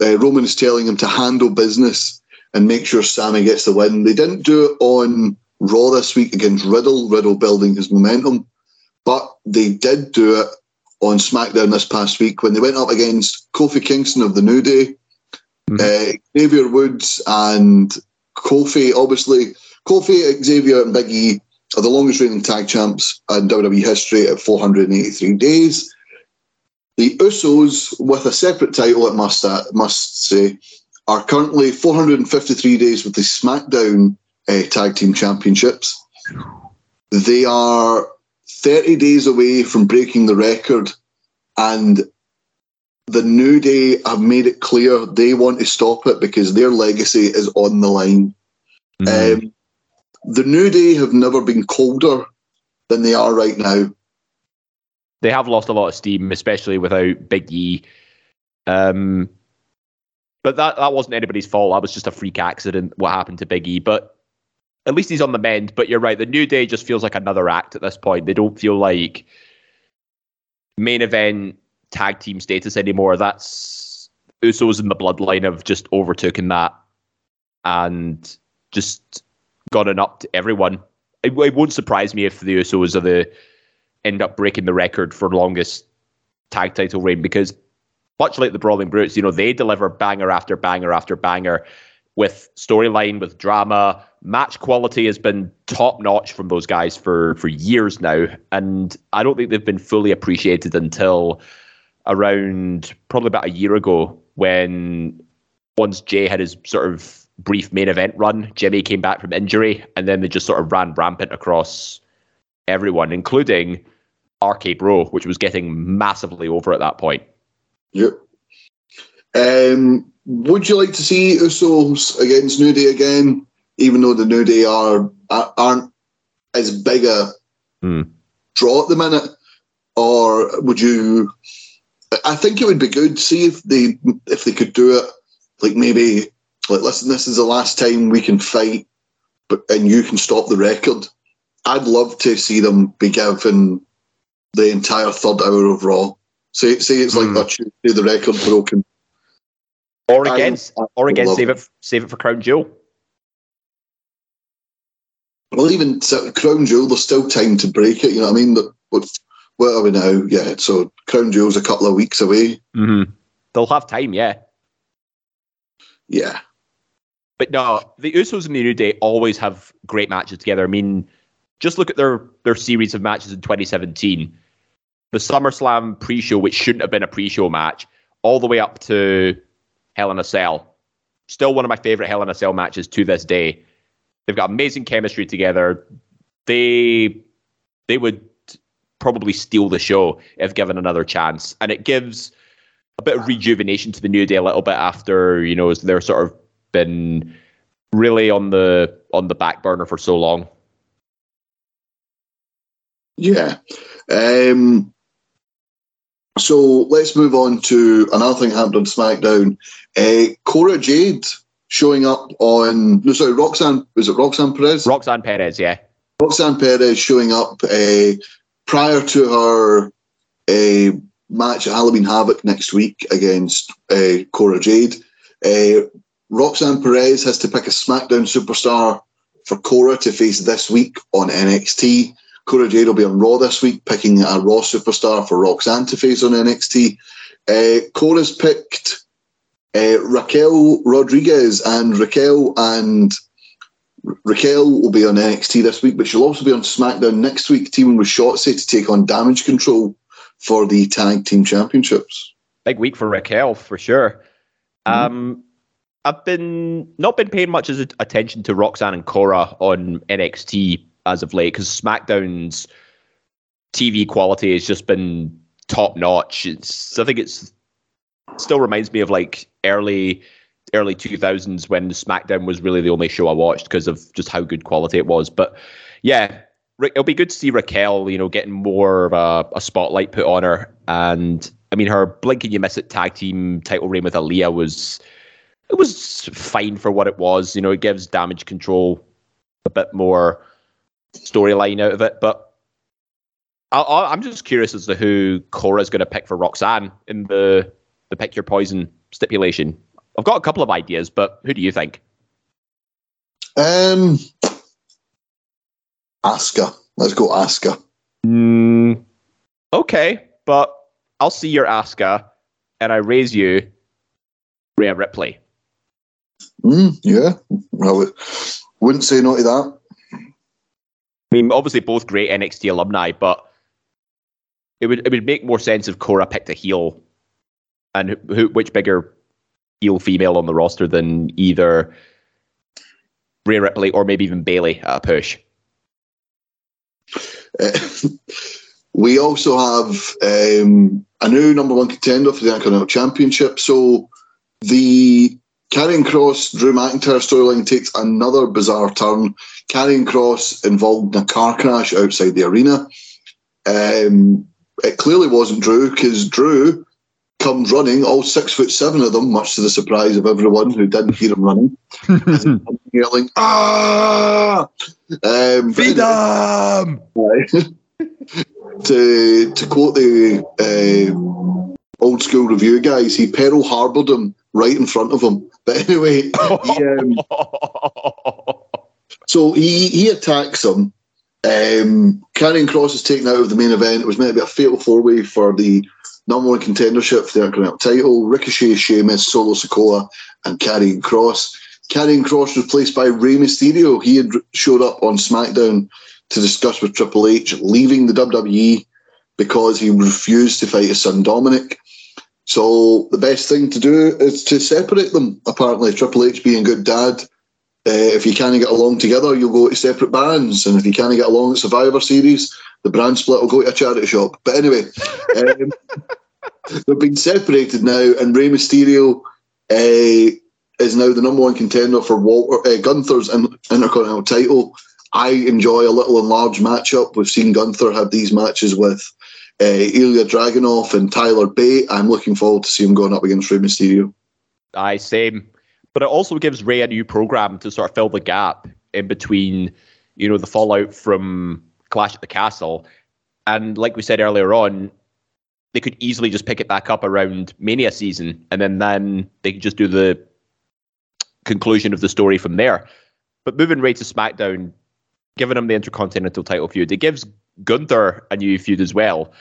Uh, Roman is telling him to handle business and make sure Sami gets the win. They didn't do it on Raw this week against Riddle, Riddle building his momentum. But they did do it on SmackDown this past week when they went up against Kofi Kingston of the New Day, mm-hmm. uh, Xavier Woods, and Kofi. Obviously, Kofi, Xavier, and Big E are the longest reigning tag champs in WWE history at 483 days. The Usos, with a separate title, it must uh, must say, are currently 453 days with the SmackDown uh, Tag Team Championships. They are 30 days away from breaking the record, and the New Day have made it clear they want to stop it because their legacy is on the line. Mm. Um, the New Day have never been colder than they are right now. They have lost a lot of steam, especially without Big E. Um, but that that wasn't anybody's fault. That was just a freak accident. What happened to Big E? But at least he's on the mend. But you're right. The New Day just feels like another act at this point. They don't feel like main event tag team status anymore. That's Usos in the bloodline have just overtaken that and just gotten up to everyone. It, it won't surprise me if the Usos are the end up breaking the record for longest tag title reign because much like the Brawling Brutes, you know, they deliver banger after banger after banger with storyline, with drama. Match quality has been top notch from those guys for for years now, and I don't think they've been fully appreciated until around probably about a year ago when once Jey had his sort of brief main event run, Jimmy came back from injury, and then they just sort of ran rampant across everyone, including RK Bro, which was getting massively over at that point. Yep. Um, would you like to see Usos against New Day again, even though the New Day are aren't as big a mm. draw at the minute, or would you? I think it would be good. To see if they if they could do it, like maybe like listen, this is the last time we can fight, but and you can stop the record. I'd love to see them be given the entire third hour of Raw. Say say it's mm. like that Tuesday, the record broken or against, I, or against, save it, save it for Crown Jewel. Well, even so, Crown Jewel, there's still time to break it. You know what I mean? But where are we now? Yeah, so Crown Jewel's a couple of weeks away. Mm-hmm. They'll have time, yeah. Yeah. But no, the Usos and the New Day always have great matches together. I mean, just look at their their series of matches in 2017. The SummerSlam pre-show, which shouldn't have been a pre-show match, all the way up to Hell in a Cell. Still one of my favorite Hell in a Cell matches to this day. They've got amazing chemistry together. They they would probably steal the show if given another chance. And it gives a bit of rejuvenation to the New Day a little bit after, you know, they're sort of been really on the on the back burner for so long. Yeah. Um, so let's move on to another thing happened on SmackDown. Uh, Cora Jade showing up on no sorry Roxanne was it Roxanne Perez? Roxanne Perez, yeah. Roxanne Perez showing up uh, prior to her uh, match at Halloween Havoc next week against uh, Cora Jade. Uh, Roxanne Perez has to pick a SmackDown superstar for Cora to face this week on NXT. Cora Jade will be on Raw this week, picking a Raw superstar for Roxanne to face on NXT. Uh, Cora's picked uh, Raquel Rodriguez, and Raquel and Raquel will be on NXT this week, but she'll also be on SmackDown next week, teaming with Shotzi to take on Damage Control for the Tag Team Championships. Big week for Raquel for sure. Mm-hmm. Um, I've been not been paying much attention to Roxanne and Cora on NXT as of late because SmackDown's TV quality has just been top notch. It's I think it's still reminds me of like early early 2000s when SmackDown was really the only show I watched because of just how good quality it was. But yeah, it'll be good to see Raquel, you know, getting more of a, a spotlight put on her. And I mean, her blink and you miss it tag team title reign with Aliyah was it was fine for what it was. You know, it gives damage control a bit more storyline out of it. But I, am just curious as to who Cora's going to pick for Roxanne in the the pick your poison stipulation. I've got a couple of ideas, but who do you think? Um, Asuka. Let's go Asuka. Mm, okay, but I'll see your Asuka, and I raise you Rhea Ripley. Mm, yeah, I wouldn't say no to that. I mean, obviously both great NXT alumni, but it would it would make more sense if Cora picked a heel, and who, which bigger heel female on the roster than either Rhea Ripley or maybe even Bayley at a push. We also have um, a new number one contender for the Intercontinental Championship. So the Karrion Kross, Drew McIntyre storyline takes another bizarre turn. Karrion Kross involved in a car crash outside the arena. Um, it clearly wasn't Drew because Drew comes running, all six foot seven of them, much to the surprise of everyone who didn't hear him running, yelling, "Ah!" Um, Freedom! to to quote the uh, old school review guys, he Pearl Harbored him right in front of him. But anyway, he, um, so he he attacks him. Um, Karrion Kross is taken out of the main event. It was meant to be a fatal four way for the number one contendership for the Intercontinental title. Ricochet, Sheamus, Solo Sikoa, and Karrion Kross. Karrion Kross was replaced by Rey Mysterio. He had showed up on SmackDown to discuss with Triple H leaving the WWE because he refused to fight his son Dominic. So the best thing to do is to separate them. Apparently, Triple H being good dad, uh, if you can't get along together, you'll go to separate bands, and if you can't get along at Survivor Series, the brand split will go to a charity shop. But anyway, um, they've been separated now, and Rey Mysterio uh, is now the number one contender for Walter uh, Gunther's Intercontinental title. I enjoy a little and large matchup. We've seen Gunther have these matches with uh, Ilya Dragunov and Tyler Bate. I'm looking forward to see him going up against Rey Mysterio. I same, but it also gives Rey a new program to sort of fill the gap in between, you know, the fallout from Clash at the Castle, and like we said earlier on, they could easily just pick it back up around Mania season, and then then they could just do the conclusion of the story from there. But moving right to SmackDown, giving him the Intercontinental title feud, it gives Gunther a new feud as well.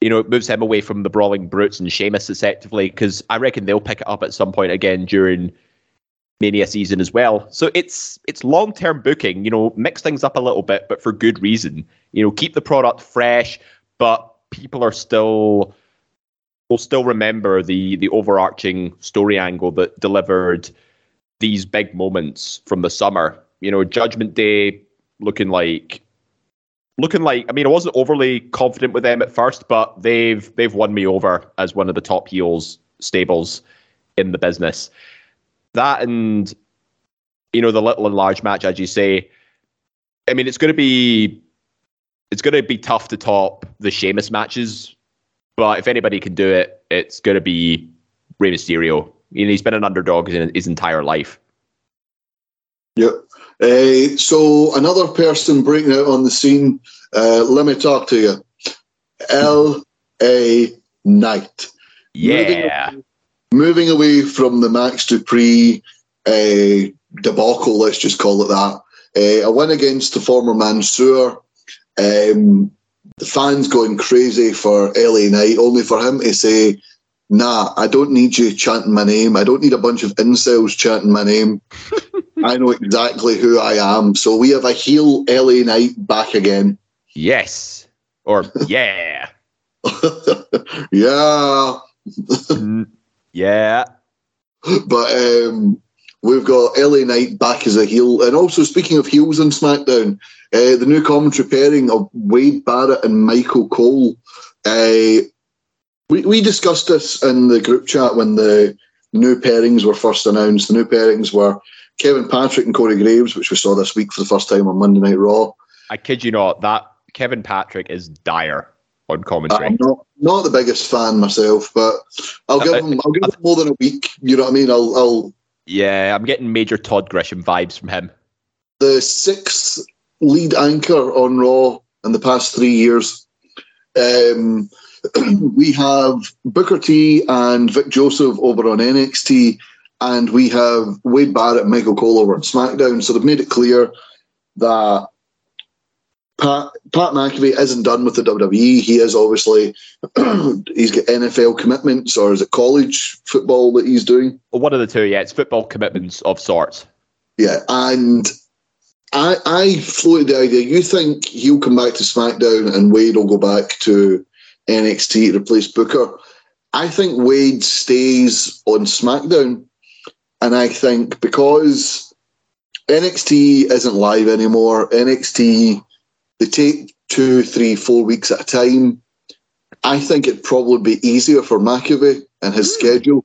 You know, it moves him away from the brawling brutes and Sheamus effectively, because I reckon they'll pick it up at some point again during Mania season as well. So it's it's long term booking. You know, mix things up a little bit, but for good reason. You know, keep the product fresh, but people are still will still remember the the overarching story angle that delivered these big moments from the summer. You know, Judgment Day looking like looking like I mean I wasn't overly confident with them at first, but they've they've won me over as one of the top heels stables in the business. That and you know the little and large match, as you say. I mean, it's going to be it's going to be tough to top the Sheamus matches, but if anybody can do it, it's going to be Rey Mysterio. You know, he's been an underdog in his entire life. Yep. Uh, so another person breaking out on the scene. Uh, let me talk to you. L.A. Knight. Yeah. Moving, moving away from the Max Dupri uh, debacle, let's just call it that. Uh, a win against the former Mansoor. Um, the fans going crazy for LA Knight, only for him to say nah, I don't need you chanting my name. I don't need a bunch of incels chanting my name. I know exactly who I am. So we have a heel LA Knight back again. Yes. Or yeah. yeah. Mm, yeah. But um, we've got LA Knight back as a heel. And also, speaking of heels on SmackDown, uh, the new commentary pairing of Wade Barrett and Michael Cole. Uh, we, we discussed this in the group chat when the new pairings were first announced. The new pairings were Kevin Patrick and Corey Graves, which we saw this week for the first time on Monday Night Raw. I kid you not, that Kevin Patrick is dire on commentary. I'm not, not the biggest fan myself, but I'll give him I'll give him more than a week. You know what I mean? I'll, I'll yeah, I'm getting major Todd Grisham vibes from him. The sixth lead anchor on Raw in the past three years. Um, we have Booker T and Vic Joseph over on NXT, and we have Wade Barrett and Michael Cole over on SmackDown. So they've made it clear that Pat, Pat McAfee isn't done with the WWE. He is obviously he's got NFL commitments, or is it college football that he's doing? Well, one of the two, yeah. It's football commitments of sorts. Yeah, and I I floated the idea. You think he'll come back to SmackDown and Wade will go back to NXT to replace Booker? I think Wade stays on SmackDown, and I think because NXT isn't live anymore, NXT they take two, three, four weeks at a time. I think it'd probably be easier for McAfee and his mm. schedule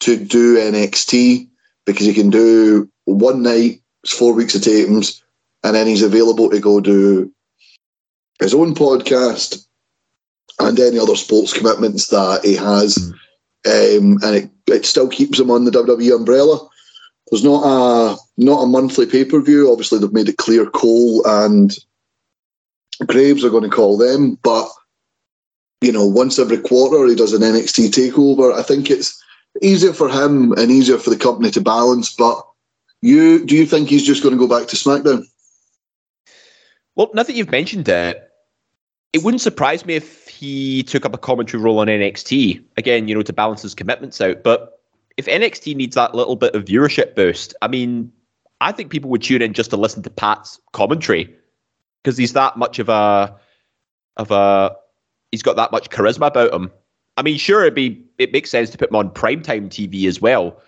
to do NXT because he can do one night, four weeks of tapings, and then he's available to go do his own podcast and any other sports commitments that he has. Mm. Um, and it, it still keeps him on the WWE umbrella. There's not a not a monthly pay per view. Obviously, they've made it clear Cole and Graves are going to call them, but you know, once every quarter he does an NXT takeover. I think it's easier for him and easier for the company to balance. But you, do you think he's just going to go back to SmackDown? Well, now that you've mentioned it, it wouldn't surprise me if he took up a commentary role on NXT again. You know, to balance his commitments out. But if NXT needs that little bit of viewership boost, I mean, I think people would tune in just to listen to Pat's commentary because he's that much of a of a he's got that much charisma about him. I mean, sure, it'd be it makes sense to put him on primetime TV as well,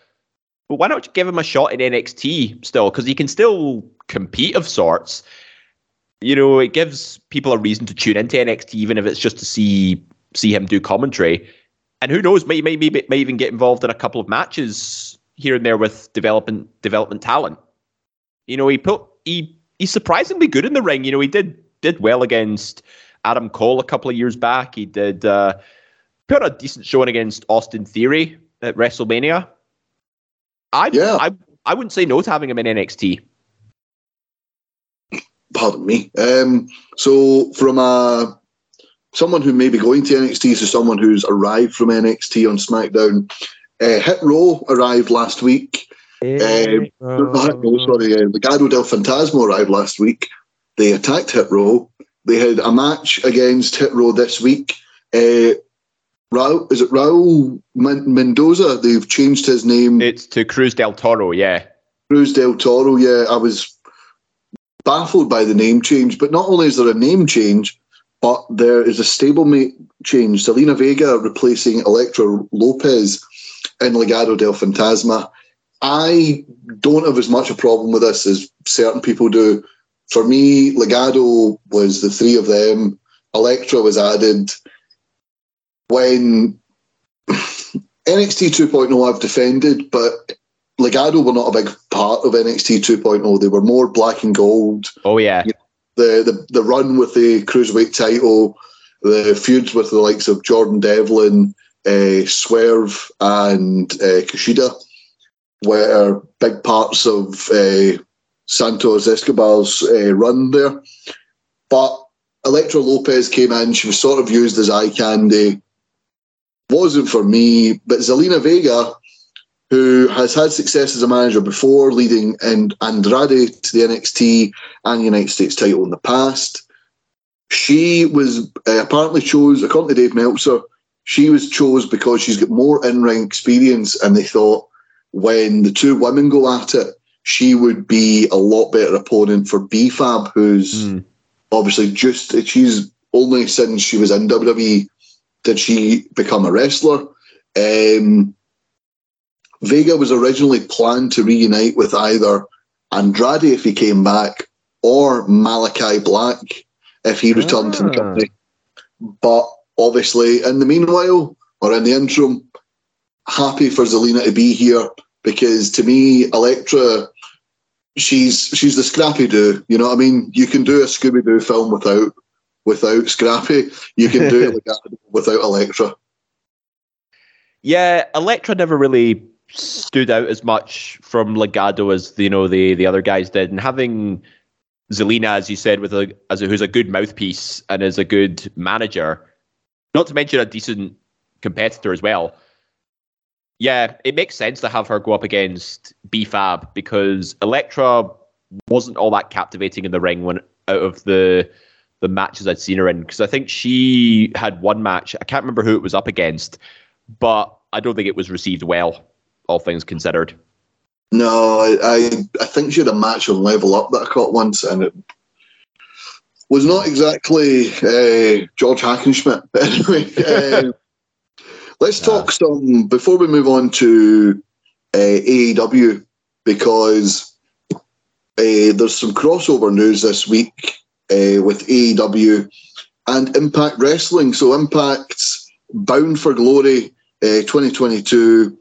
but why not give him a shot in NXT still? Because he can still compete of sorts. You know, it gives people a reason to tune into NXT, even if it's just to see see him do commentary. And who knows, may may, may, may even get involved in a couple of matches here and there with development development talent. You know, he put he he's surprisingly good in the ring. You know, he did did well against Adam Cole a couple of years back. He did uh, put a decent showing against Austin Theory at WrestleMania. I yeah. I I wouldn't say no to having him in NXT. Pardon me. Um, so from a someone who may be going to NXT to someone who's arrived from NXT on SmackDown, uh, Hit Row arrived last week. Um, no, sorry, uh, Legado del Fantasma arrived last week. They attacked Hit Row. They had a match against Hit Row this week. Uh, Raul, is it Raul Mendoza? They've changed his name. It's to Cruz del Toro, yeah. Cruz del Toro, yeah. I was baffled by the name change, but not only is there a name change, but there is a stablemate change. Zelina Vega replacing Electra Lopez in Legado del Fantasma. I don't have as much a problem with this as certain people do. For me, Legado was the three of them. Electra was added when NXT 2.0 I've defended, but Legado were not a big part of NXT 2.0. They were more black and gold. Oh yeah. You know, the, the the run with the cruiserweight title, the feuds with the likes of Jordan Devlin, uh, Swerve, and uh, Kushida were big parts of uh, Santos Escobar's uh, run there. But Electra Lopez came in, she was sort of used as eye candy. Wasn't for me, but Zelina Vega, who has had success as a manager before, leading and Andrade to the NXT and United States title in the past. She was uh, apparently chose, according to Dave Meltzer, she was chose because she's got more in ring experience, and they thought when the two women go at it, she would be a lot better opponent for B-Fab, who's mm. obviously just she's only since she was in WWE did she become a wrestler. Um, Vega was originally planned to reunite with either Andrade if he came back or Malakai Black if he returned ah. to the ah. company. But obviously, in the meanwhile, or in the interim, happy for Zelina to be here because to me, Elektra, she's she's the Scrappy Doo. You know what I mean? You can do a Scooby Doo film without without Scrappy. You can do it without Elektra. Yeah, Elektra never really stood out as much from Legado as you know the the other guys did, and having Zelina, as you said, with a as a, who's a good mouthpiece and is a good manager, not to mention a decent competitor as well. Yeah, it makes sense to have her go up against B-Fab because Elektra wasn't all that captivating in the ring when out of the the matches I'd seen her in because I think she had one match. I can't remember who it was up against, but I don't think it was received well, all things considered. No, I I think she had a match on Level Up that I caught once, and it was not exactly uh, George Hackenschmidt. But anyway, um, let's yeah. talk some before we move on to uh, AEW because uh, there's some crossover news this week uh, with AEW and Impact Wrestling. So Impact's Bound for Glory uh, 2022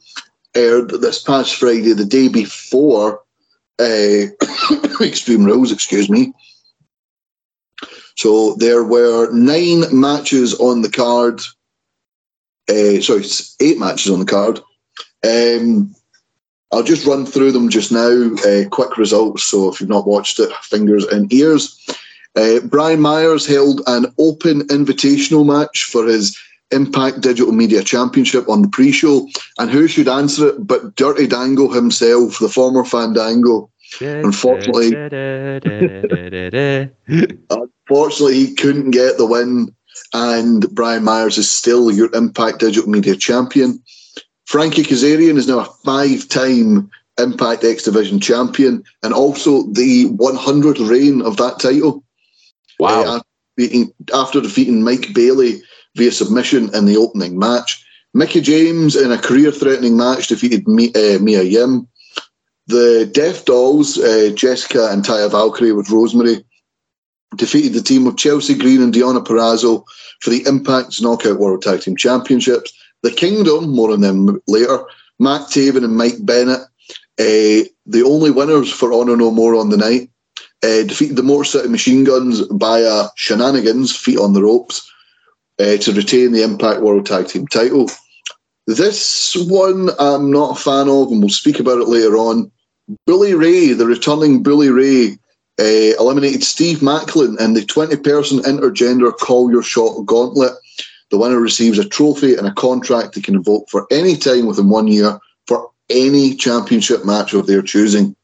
aired this past Friday, the day before uh, Extreme Rules, excuse me. So there were nine matches on the card. Uh, sorry, eight matches on the card. Um, I'll just run through them just now. Uh, quick results. So if you've not watched it, fingers and ears. Uh, Brian Myers held an open invitational match for his Impact Digital Media Championship on the pre-show, and who should answer it but Dirty Dango himself, the former Fandango. Unfortunately, unfortunately, he couldn't get the win, and Brian Myers is still your Impact Digital Media Champion. Frankie Kazarian is now a five-time Impact X Division champion, and also the 100th reign of that title. Wow! Uh, after defeating Mike Bailey via submission in the opening match. Mickie James, in a career threatening match, defeated uh, Mia Yim. The Death Dollz, uh, Jessica and Taya Valkyrie with Rosemary, defeated the team of Chelsea Green and Deonna Purrazzo for the Impact's Knockout World Tag Team Championships. The Kingdom, more on them later, Matt Taven and Mike Bennett, uh, the only winners for Honor No More on the night, uh, defeated the Motor City Machine Guns via shenanigans, feet on the ropes uh, to retain the Impact World Tag Team title. This one I'm not a fan of, and we'll speak about it later on. Bully Ray, the returning Bully Ray, uh, eliminated Steve Maclin in the 20 person intergender Call Your Shot gauntlet. The winner receives a trophy and a contract they can invoke for any time within one year for any championship match of their choosing.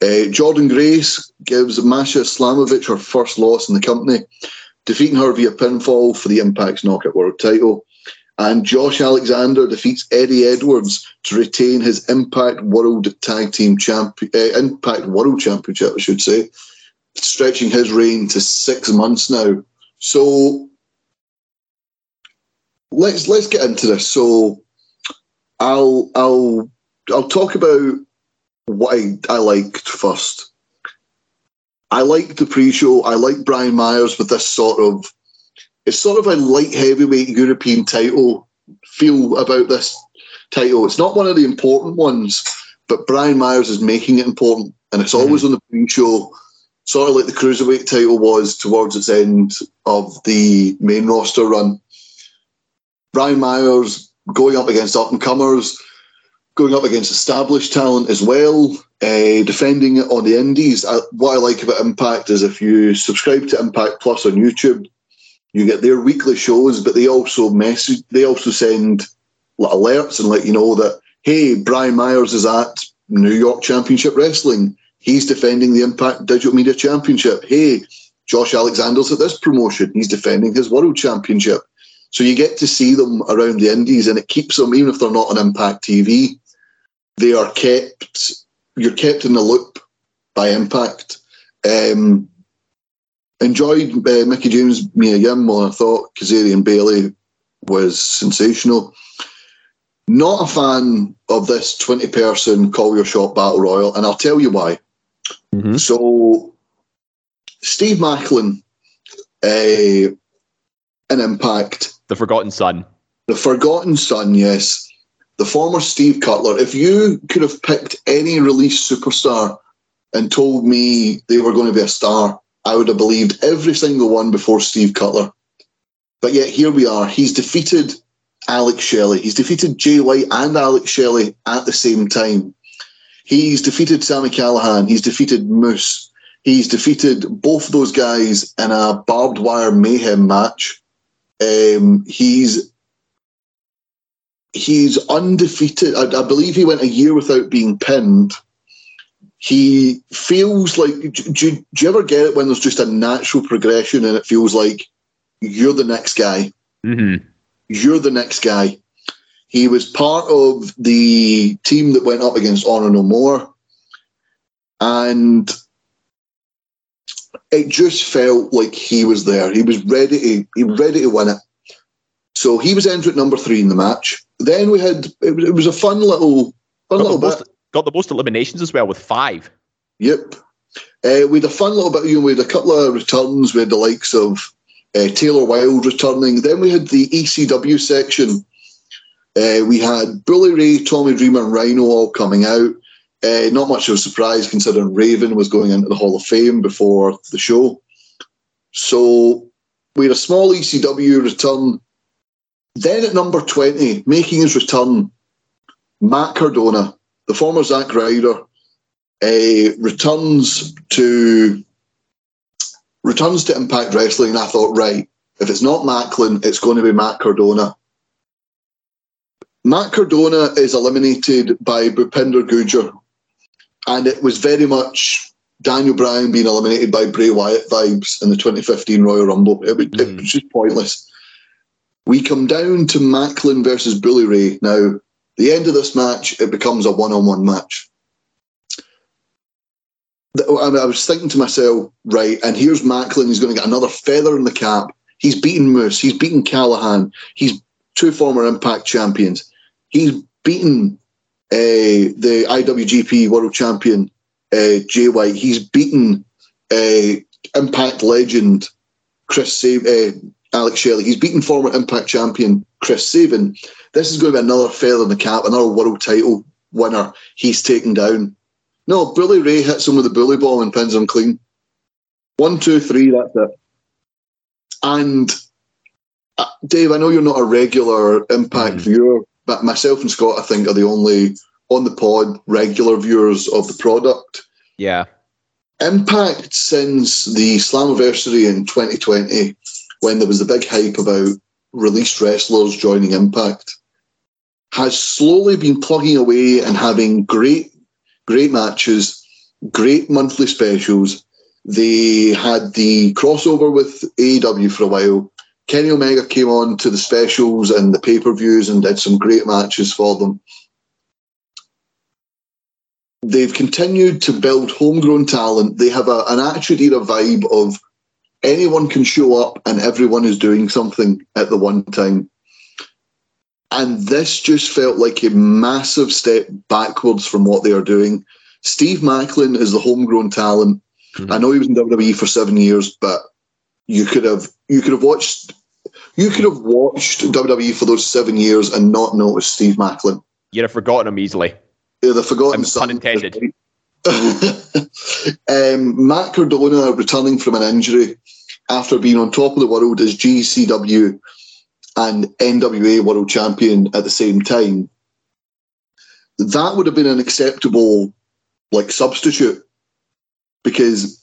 Uh, Jordynne Grace gives Masha Slamovich her first loss in the company defeating her via pinfall for the Impact's Knockout World title. And Josh Alexander defeats Eddie Edwards to retain his Impact World Tag Team Champion, uh, Impact World Championship, I should say, stretching his reign to six months now. So let's let's get into this. So I'll I'll I'll talk about what I, I liked first. I like the pre-show. I like Brian Myers with this sort of it's sort of a light heavyweight European title feel about this title. It's not one of the important ones, but Brian Myers is making it important, and it's always mm-hmm. on the pre-show, sort of like the cruiserweight title was towards its end of the main roster run. Brian Myers going up against up and comers, going up against established talent as well uh, defending it on the indies. I, what I like about Impact is if you subscribe to Impact Plus on YouTube, you get their weekly shows, but they also message, they also send alerts and let you know that hey, Brian Myers is at New York Championship Wrestling. He's defending the Impact Digital Media Championship. Hey, Josh Alexander's at this promotion. He's defending his World Championship. So you get to see them around the Indies, and it keeps them, even if they're not on Impact TV, they are kept. You're kept in the loop by Impact. Um, enjoyed uh, Mickie James, Mia Yim. I thought Kazarian Bailey was sensational. Not a fan of this 20 person call your shot battle royal, and I'll tell you why. Mhm. So, Steve Maclin, uh, an impact, The Forgotten Son. the forgotten son, yes, the former Steve Cutler. If you could have picked any release superstar and told me they were going to be a star, I would have believed every single one before Steve Cutler. But yet here we are. He's defeated Alex Shelley. He's defeated Jay White and Alex Shelley at the same time. He's defeated Sami Callihan. He's defeated Moose. He's defeated both those guys in a barbed wire mayhem match. Um, he's he's undefeated. I, I believe he went a year without being pinned. He feels like. Do, do, you ever get it when there's just a natural progression and it feels like you're the next guy? Mm-hmm. You're the next guy. He was part of the team that went up against Honor No More. And it just felt like he was there. He was ready to he was ready to win it. So he was entered at number three in the match. Then we had it was, it was a fun little fun Got, little the bit. most, got the most eliminations as well with five. Yep. Uh, we had a fun little bit. You know, we had a couple of returns. We had the likes of uh, Taylor Wilde returning. Then we had the ECW section. Uh, we had Bully Ray, Tommy Dreamer, and Rhino all coming out. Uh, not much of a surprise considering Raven was going into the Hall of Fame before the show. So we had a small ECW return. Then at number 20, making his return, Matt Cardona, the former Zack Ryder, uh, returns to returns to Impact Wrestling, and I thought, right, if it's not Maclin, it's going to be Matt Cardona. Matt Cardona is eliminated by Bhupinder Gujjar, and it was very much Daniel Bryan being eliminated by Bray Wyatt vibes in the 2015 Royal Rumble. It, was- it Mhm. was just pointless. We come down to Maclin versus Bully Ray. Now, the end of this match, it becomes a one-on-one match. The- I was thinking to myself, right, and here's Maclin. He's going to get another feather in the cap. He's beaten Moose. He's beaten Callihan. He's two former Impact champions. He's beaten uh, the IWGP World Champion uh, Jay White. He's beaten uh, Impact legend Chris Sab- Alex Shelley. He's beaten former Impact champion Chris Sabin. This is going to be another feather in the cap, another world title winner. He's taken down. No, Bully Ray hits him with a bully ball and pins him clean. One, two, three, that's it. And uh, Dave, I know you're not a regular Impact Mhm. viewer, but myself and Scott, I think, are the only on the pod regular viewers of the product. Yeah. Impact since the Slammiversary in 2020, when there was the big hype about released wrestlers joining Impact, has slowly been plugging away and having great, great matches, great monthly specials. They had the crossover with AEW for a while. Kenny Omega came on to the specials and the pay per views and did some great matches for them. They've continued to build homegrown talent. They have a, an attitude era vibe of anyone can show up and everyone is doing something at the one time. And this just felt like a massive step backwards from what they are doing. Steve Maclin is the homegrown talent. Mhm. I know he was in WWE for seven years, but you could have you could have watched you could have watched WWE for those seven years and not noticed Steve Maclin. You'd have forgotten him easily. Yeah, the forgotten Um, son. pun um, Matt Cardona returning from an injury after being on top of the world as GCW and NWA World Champion at the same time. That would have been an acceptable like substitute because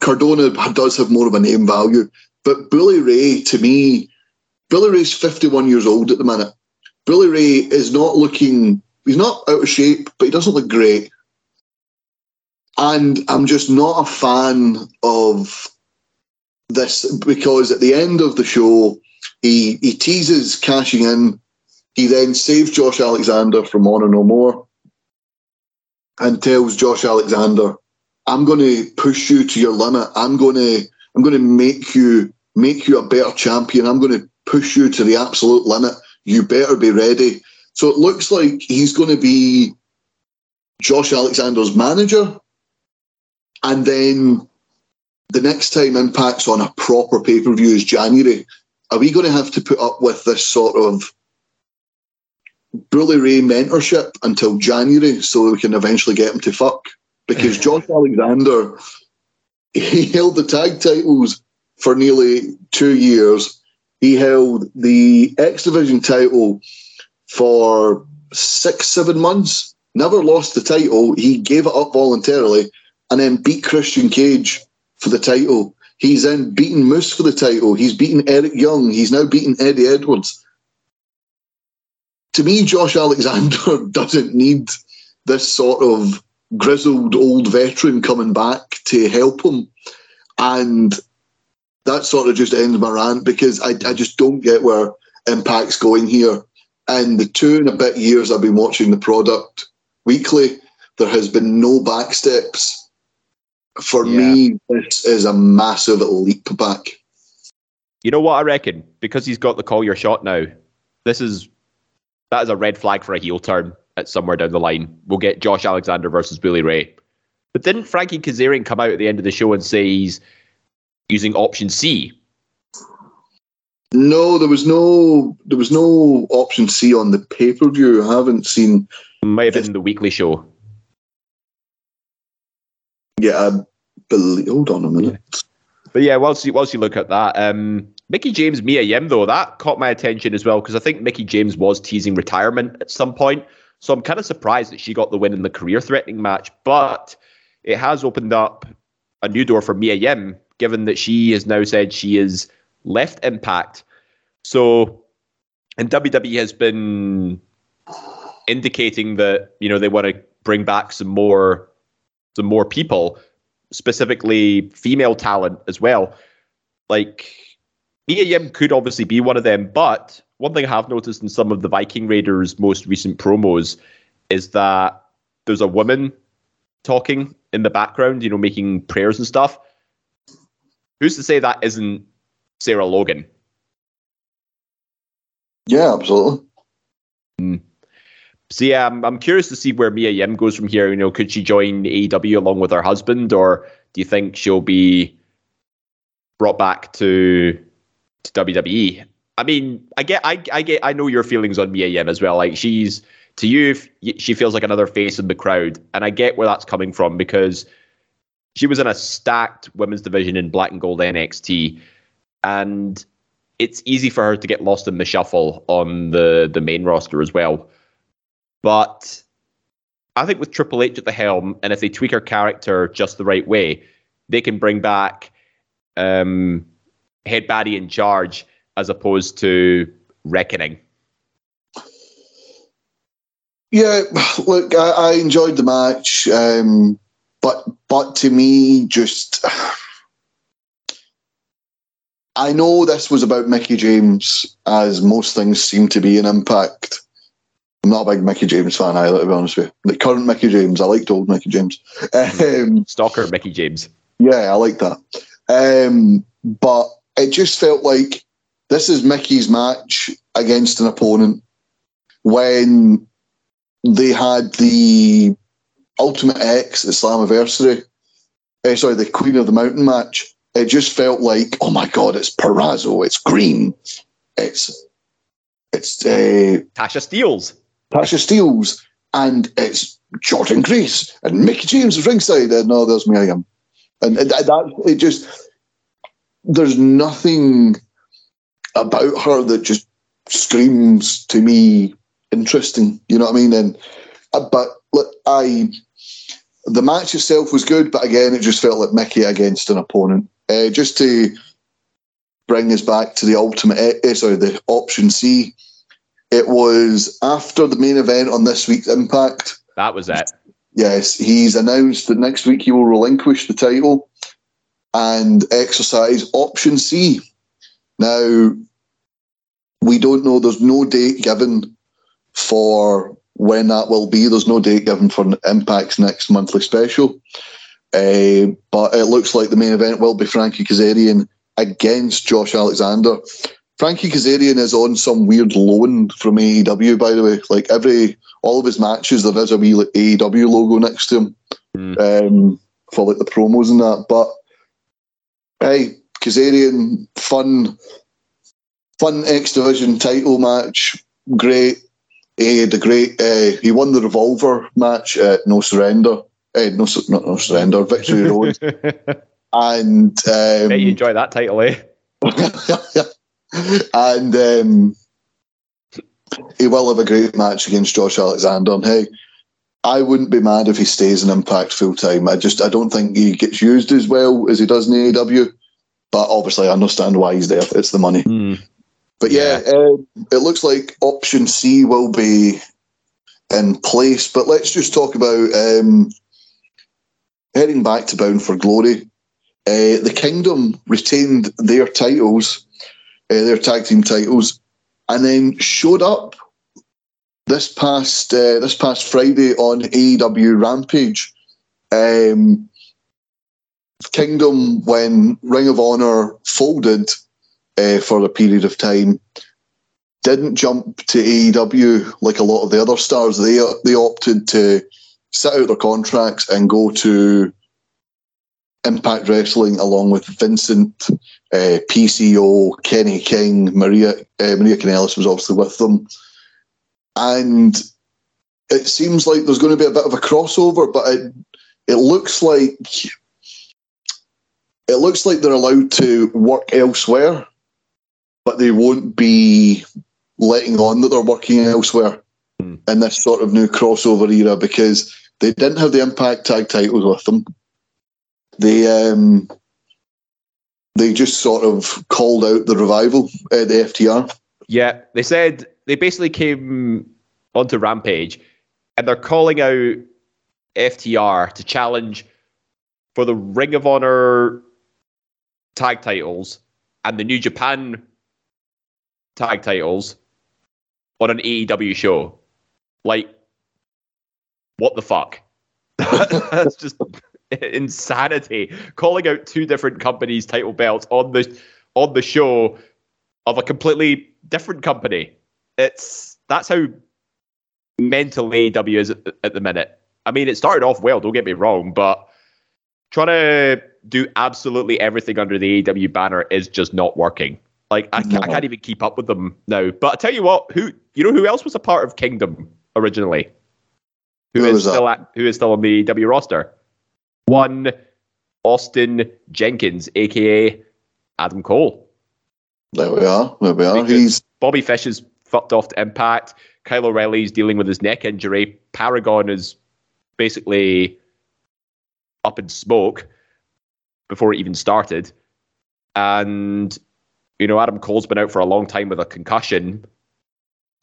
Cardona does have more of a name value. But Bully Ray, to me, Bully Ray's 51 years old at the minute. Bully Ray is not looking, he's not out of shape, but he doesn't look great. And I'm just not a fan of this because at the end of the show, He he teases cashing in. He then saves Josh Alexander from Honor No More and tells Josh Alexander, "I'm going to push you to your limit. I'm going to I'm going to make you make you a better champion. I'm going to push you to the absolute limit. You better be ready." So it looks like he's going to be Josh Alexander's manager, and then the next time Impact's on a proper pay per view is January. Are we going to have to put up with this sort of Bully Ray mentorship until January so we can eventually get him to fuck? Because Josh Alexander, he held the tag titles for nearly two years. He held the X Division title for six, seven months. Never lost the title. He gave it up voluntarily and then beat Christian Cage for the title. He's then beaten Moose for the title. He's beaten Eric Young. He's now beaten Eddie Edwards. To me, Josh Alexander doesn't need this sort of grizzled old veteran coming back to help him. And that sort of just ends my rant because I, I just don't get where Impact's going here. And the two and a bit years I've been watching the product weekly, there has been no backsteps for Yeah. me, this is a massive leap back. You know what I reckon? Because he's got the call your shot now. This is that is a red flag for a heel turn at somewhere down the line. We'll get Josh Alexander versus Billy Ray. But didn't Frankie Kazarian come out at the end of the show and say he's using option C? No, there was no there was no option C on the pay per view. I haven't seen. Might have been the weekly show. Yeah, I believe. Hold on a minute. But yeah, whilst you, whilst you look at that, um, Mickie James, Mia Yim, though, that caught my attention as well because I think Mickie James was teasing retirement at some point. So I'm kind of surprised that she got the win in the career threatening match. But it has opened up a new door for Mia Yim, given that she has now said she is left Impact. So, and WWE has been indicating that you know they want to bring back some more some more people specifically female talent as well. Like Mia Yim could obviously be one of them, but one thing I have noticed in some of the Viking Raiders' most recent promos is that there's a woman talking in the background, you know, making prayers and stuff. Who's to say that isn't Sarah Logan? Yeah, absolutely. Hmm. So yeah, I'm, I'm curious to see where Mia Yim goes from here. You know, could she join AEW along with her husband, or do you think she'll be brought back to to WWE? I mean, I get, I, I get, I know your feelings on Mia Yim as well. Like she's to you, she feels like another face in the crowd, and I get where that's coming from because she was in a stacked women's division in Black and Gold NXT, and it's easy for her to get lost in the shuffle on the the main roster as well. But I think with Triple H at the helm, and if they tweak her character just the right way, they can bring back um, head in charge as opposed to reckoning. Yeah, look, I, I enjoyed the match, um, but but to me, just I know this was about Mickie James, as most things seem to be in Impact. I'm not a big Mickie James fan either, to be honest with you. The current Mickie James, I liked old Mickie James. Um, Stalker Mickie James. yeah, I like that. Um, but it just felt like this is Mickie's match against an opponent when they had the Ultimate X, the Slammiversary, eh, sorry, the Queen of the Mountain match. It just felt like, oh my god, it's Purrazzo, it's Green, it's it's uh, Tasha Steeles. Tasha Steeles, and it's Jordynne Grace and Mickie James ringside. And no, there's Miriam, and, and that it just there's nothing about her that just screams to me interesting. You know what I mean? And uh, but look, I the match itself was good, but again, it just felt like Mickie against an opponent. Uh, just to bring us back to the ultimate, uh, sorry, the option C. It was after the main event on this week's Impact. That was it. Yes, he's announced that next week he will relinquish the title and exercise option C. Now, we don't know. There's no date given for when that will be. There's no date given for Impact's next monthly special. Uh, but it looks like the main event will be Frankie Kazarian against Josh Alexander. Frankie Kazarian is on some weird loan from AEW, by the way. Like every all of his matches, there is a wee AEW logo next to him mm. um, for like the promos and that. But hey, Kazarian, fun, fun X Division title match, great. He had a great. Uh, he won the Revolver match at No Surrender. Uh, no, not No Surrender, Victory Road. and um, yeah, you enjoy that title, eh? and um, he will have a great match against Josh Alexander. And hey, I wouldn't be mad if he stays in Impact full time. I just I don't think he gets used as well as he does in AEW. But obviously, I understand why he's there. It's the money. Mm. But yeah, yeah. Um, it looks like option C will be in place. But let's just talk about um, heading back to Bound for Glory. Uh, the Kingdom retained their titles, uh, their tag team titles, and then showed up this past uh, this past Friday on AEW Rampage. Um, Kingdom, when Ring of Honor folded uh, for a period of time, didn't jump to AEW like a lot of the other stars. They they opted to sit out their contracts and go to Impact Wrestling along with Vincent, uh, PCO, Kenny King, Maria uh, Maria Kanellis was obviously with them, and it seems like there's going to be a bit of a crossover, but it it looks like it looks like they're allowed to work elsewhere, but they won't be letting on that they're working elsewhere mm. in this sort of new crossover era because they didn't have the Impact Tag titles with them. They um, they just sort of called out the revival at the FTR. Yeah, they said they basically came onto Rampage and they're calling out FTR to challenge for the Ring of Honor tag titles and the New Japan tag titles on an AEW show. Like, what the fuck? That's just insanity. Calling out two different companies' title belts on the on the show of a completely different company. It's that's how mental AEW is at, at the minute. I mean, it started off well. Don't get me wrong, but trying to do absolutely everything under the AEW banner is just not working. Like I, no. I, can't even keep up with them now. But I tell you what, who you know who else was a part of Kingdom originally? Who, who is still at, who is still on the W roster? One Austin Jenkins, aka Adam Cole. There we are. There we are. Because He's Bobby Fish is fucked off to Impact. Kyle O'Reilly's dealing with his neck injury. Paragon is basically up in smoke before it even started. And, you know, Adam Cole's been out for a long time with a concussion.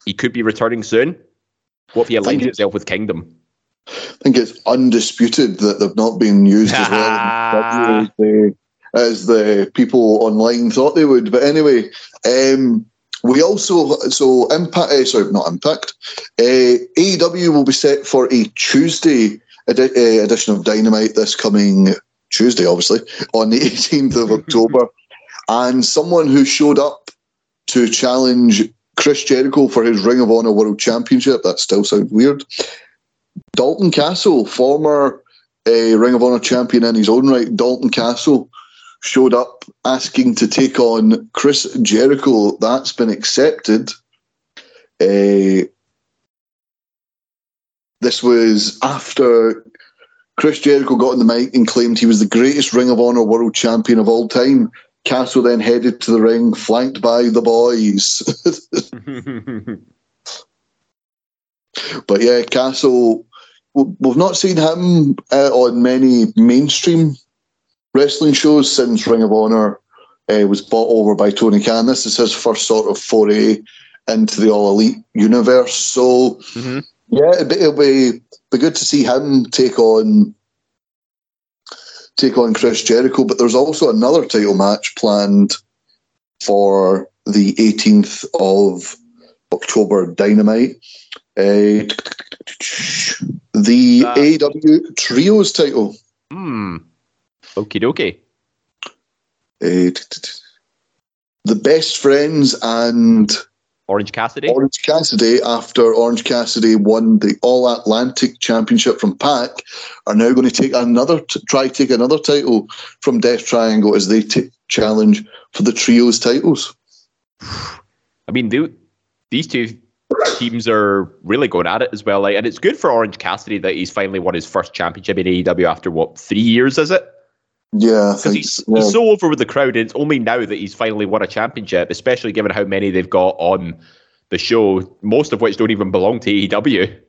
He could be returning soon. What if he aligns himself with Kingdom? I think it's undisputed that they've not been used as well as the, as the people online thought they would. But anyway, um, we also so impact. Uh, sorry, not impact. Uh, AEW will be set for a Tuesday edi- uh, edition of Dynamite this coming Tuesday, obviously, on the 18th of October. And someone who showed up to challenge Chris Jericho for his Ring of Honor World Championship, that still sounds weird. Dalton Castle, former uh, Ring of Honor champion in his own right, Dalton Castle, showed up asking to take on Chris Jericho. That's been accepted. Uh, this was after Chris Jericho got on the mic and claimed he was the greatest Ring of Honor World Champion of all time. Castle then headed to the ring, flanked by the boys. but yeah, Castle, we've not seen him uh, on many mainstream wrestling shows since Ring of Honor uh, was bought over by Tony Khan. This is his first sort of foray into the All Elite universe. So, mm-hmm. yeah, it'll be, it'll be be good to see him take on take on Chris Jericho. But there's also another title match planned for the 18th of October Dynamite. Uh, the uh, AEW Trios title. Hmm. Okie dokie. Uh, the best friends and Orange Cassidy. Orange Cassidy, after Orange Cassidy won the All Atlantic Championship from PAC, are now going to take another t- try take another title from Death Triangle as they t- challenge for the trios titles. I mean, they, these two teams are really going at it as well. Like, and it's good for Orange Cassidy that he's finally won his first championship in AEW after what three years? Is it? Yeah, because he's, yeah. he's so over with the crowd. And it's only now that he's finally won a championship, especially given how many they've got on the show, most of which don't even belong to AEW.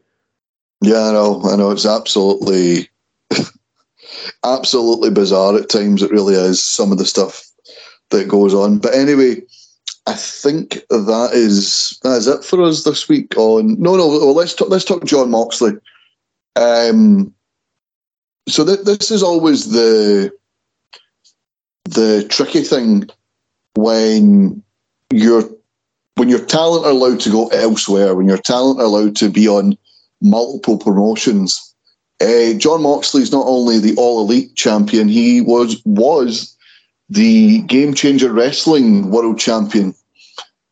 Yeah, I know. I know. It's absolutely, absolutely bizarre at times. It really is. Some of the stuff that goes on. But anyway, I think that is that is it for us this week. On no, no. Well, let's talk. Let's talk Jon Moxley. Um. So th- this is always the the tricky thing when your when your talent are allowed to go elsewhere, when your talent are allowed to be on multiple promotions. Uh, Jon Moxley is not only the All Elite champion, he was was the Game Changer Wrestling World Champion.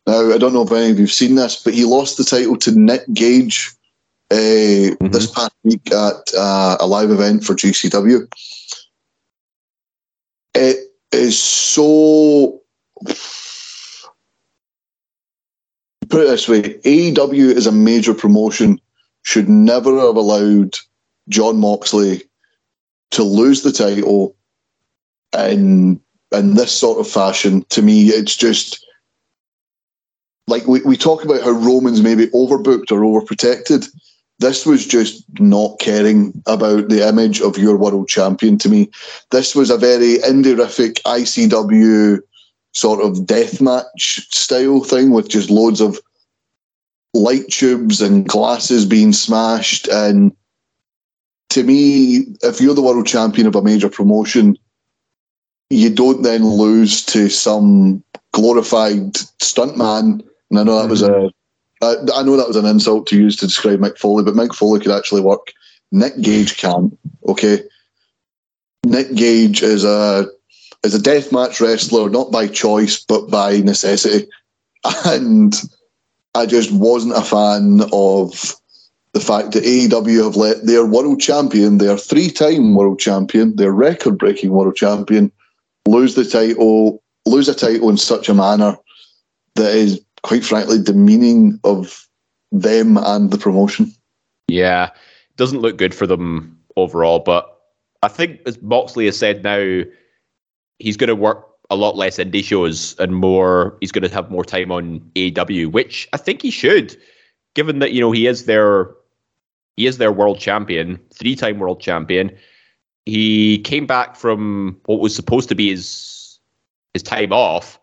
Now, I don't know if any of you've seen this, but he lost the title to Nick Gage uh, mm-hmm. this past week at uh, a live event for GCW. It is so. Put it this way AEW is a major promotion, should never have allowed Jon Moxley to lose the title in, in this sort of fashion. To me, it's just like we, we talk about how Roman's maybe overbooked or overprotected. This was just not caring about the image of your world champion to me. This was a very indie-rific ICW sort of deathmatch style thing with just loads of light tubes and glasses being smashed. And to me, if you're the world champion of a major promotion, you don't then lose to some glorified stuntman. And I know that was a mm-hmm. I, I know that was an insult to use to describe Mick Foley, but Mick Foley could actually work. Nick Gage can't. Okay, Nick Gage is a is a deathmatch wrestler, not by choice but by necessity, and I just wasn't a fan of the fact that AEW have let their world champion, their three-time world champion, their record-breaking world champion, lose the title, lose a title in such a manner that is quite frankly, demeaning of them and the promotion. Yeah, doesn't look good for them overall. But I think, as Moxley has said now, he's going to work a lot less indie shows and more. He's going to have more time on AW, which I think he should, given that you know he is their he is their world champion, three time world champion. He came back from what was supposed to be his his time off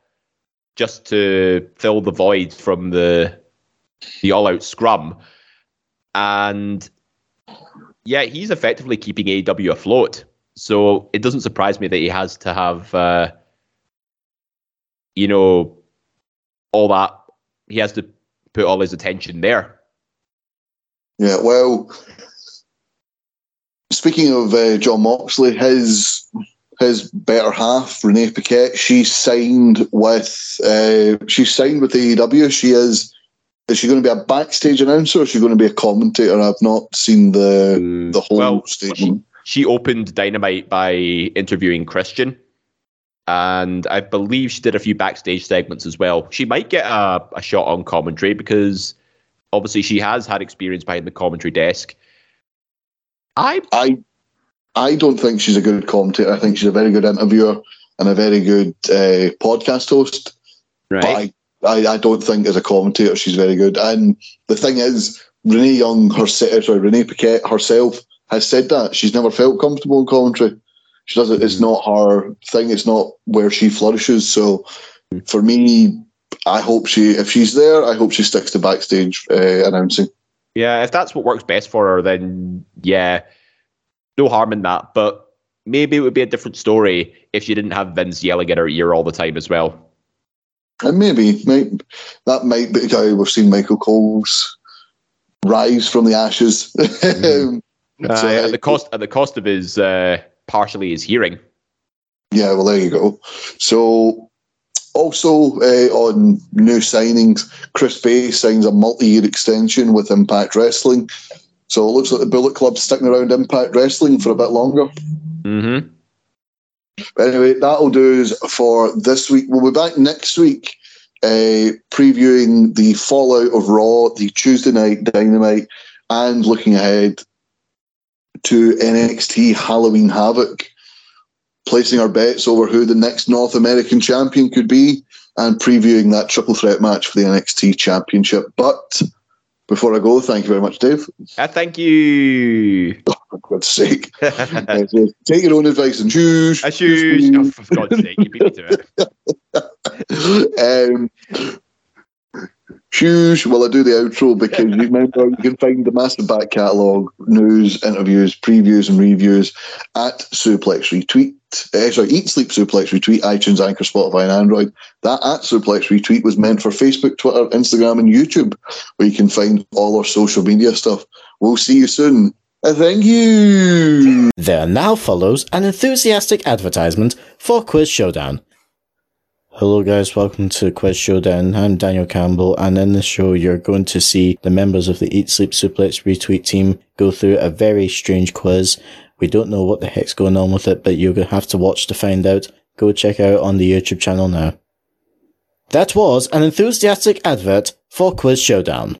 just to fill the void from the the all out scrum. And yeah, he's effectively keeping AEW afloat. So it doesn't surprise me that he has to have, uh, you know, all that. He has to put all his attention there. Yeah, well, speaking of uh, Jon Moxley, his his better half, Renee Paquette, she signed with uh, she signed with AEW. She is is she going to be a backstage announcer or is she going to be a commentator? I've not seen the mm, the whole well, statement. She, she opened Dynamite by interviewing Christian. And I believe she did a few backstage segments as well. She might get a, a shot on commentary because obviously she has had experience behind the commentary desk. I I I don't think she's a good commentator. I think she's a very good interviewer and a very good uh, podcast host. Right. But I, I, I, don't think as a commentator she's very good. And the thing is, Renee Young, her sorry, Renee Paquette herself has said that she's never felt comfortable in commentary. She does it. It's not her thing. It's not where she flourishes. So, for me, I hope she, if she's there, I hope she sticks to backstage uh, announcing. Yeah, if that's what works best for her, then yeah, no harm in that. But maybe it would be a different story if she didn't have Vince yelling at her ear all the time as well. And maybe, maybe that might be how we've seen Michael Cole's rise from the ashes. Mm. uh, so, at the cost at the cost of his uh, partially his hearing. Yeah, well, there you go. So, also uh, on new signings, Chris Bey signs a multi-year extension with Impact Wrestling. So it looks like the Bullet Club's sticking around Impact Wrestling for a bit longer. Mm-hmm. Anyway, that'll do us for this week. We'll be back next week uh, previewing the fallout of Raw, the Tuesday night Dynamite, and looking ahead to NXT Halloween Havoc, placing our bets over who the next North American champion could be, and previewing that triple threat match for the NXT Championship. But before I go, thank you very much, Dave. Uh, thank you. Oh, for God's sake. uh, so take your own advice and choose. I choose. Oh, for God's sake, you beat me to it. um, Huge. Well, I do the outro because you remember you can find the massive back catalogue, news, interviews, previews, and reviews at Suplex Retweet. Uh, sorry, Eat Sleep Suplex Retweet, iTunes, Anchor, Spotify, and Android. That at Suplex Retweet was meant for Facebook, Twitter, Instagram, and YouTube, where you can find all our social media stuff. We'll see you soon. Uh, thank you. There now follows an enthusiastic advertisement for Quiz Showdown. Hello guys, welcome to Quiz Showdown. I'm Daniel Campbell and in this show you're going to see the members of the Eat Sleep Suplex retweet team go through a very strange quiz. We don't know what the heck's going on with it, but you're going to have to watch to find out. Go check out on the YouTube channel now. That was an enthusiastic advert for Quiz Showdown.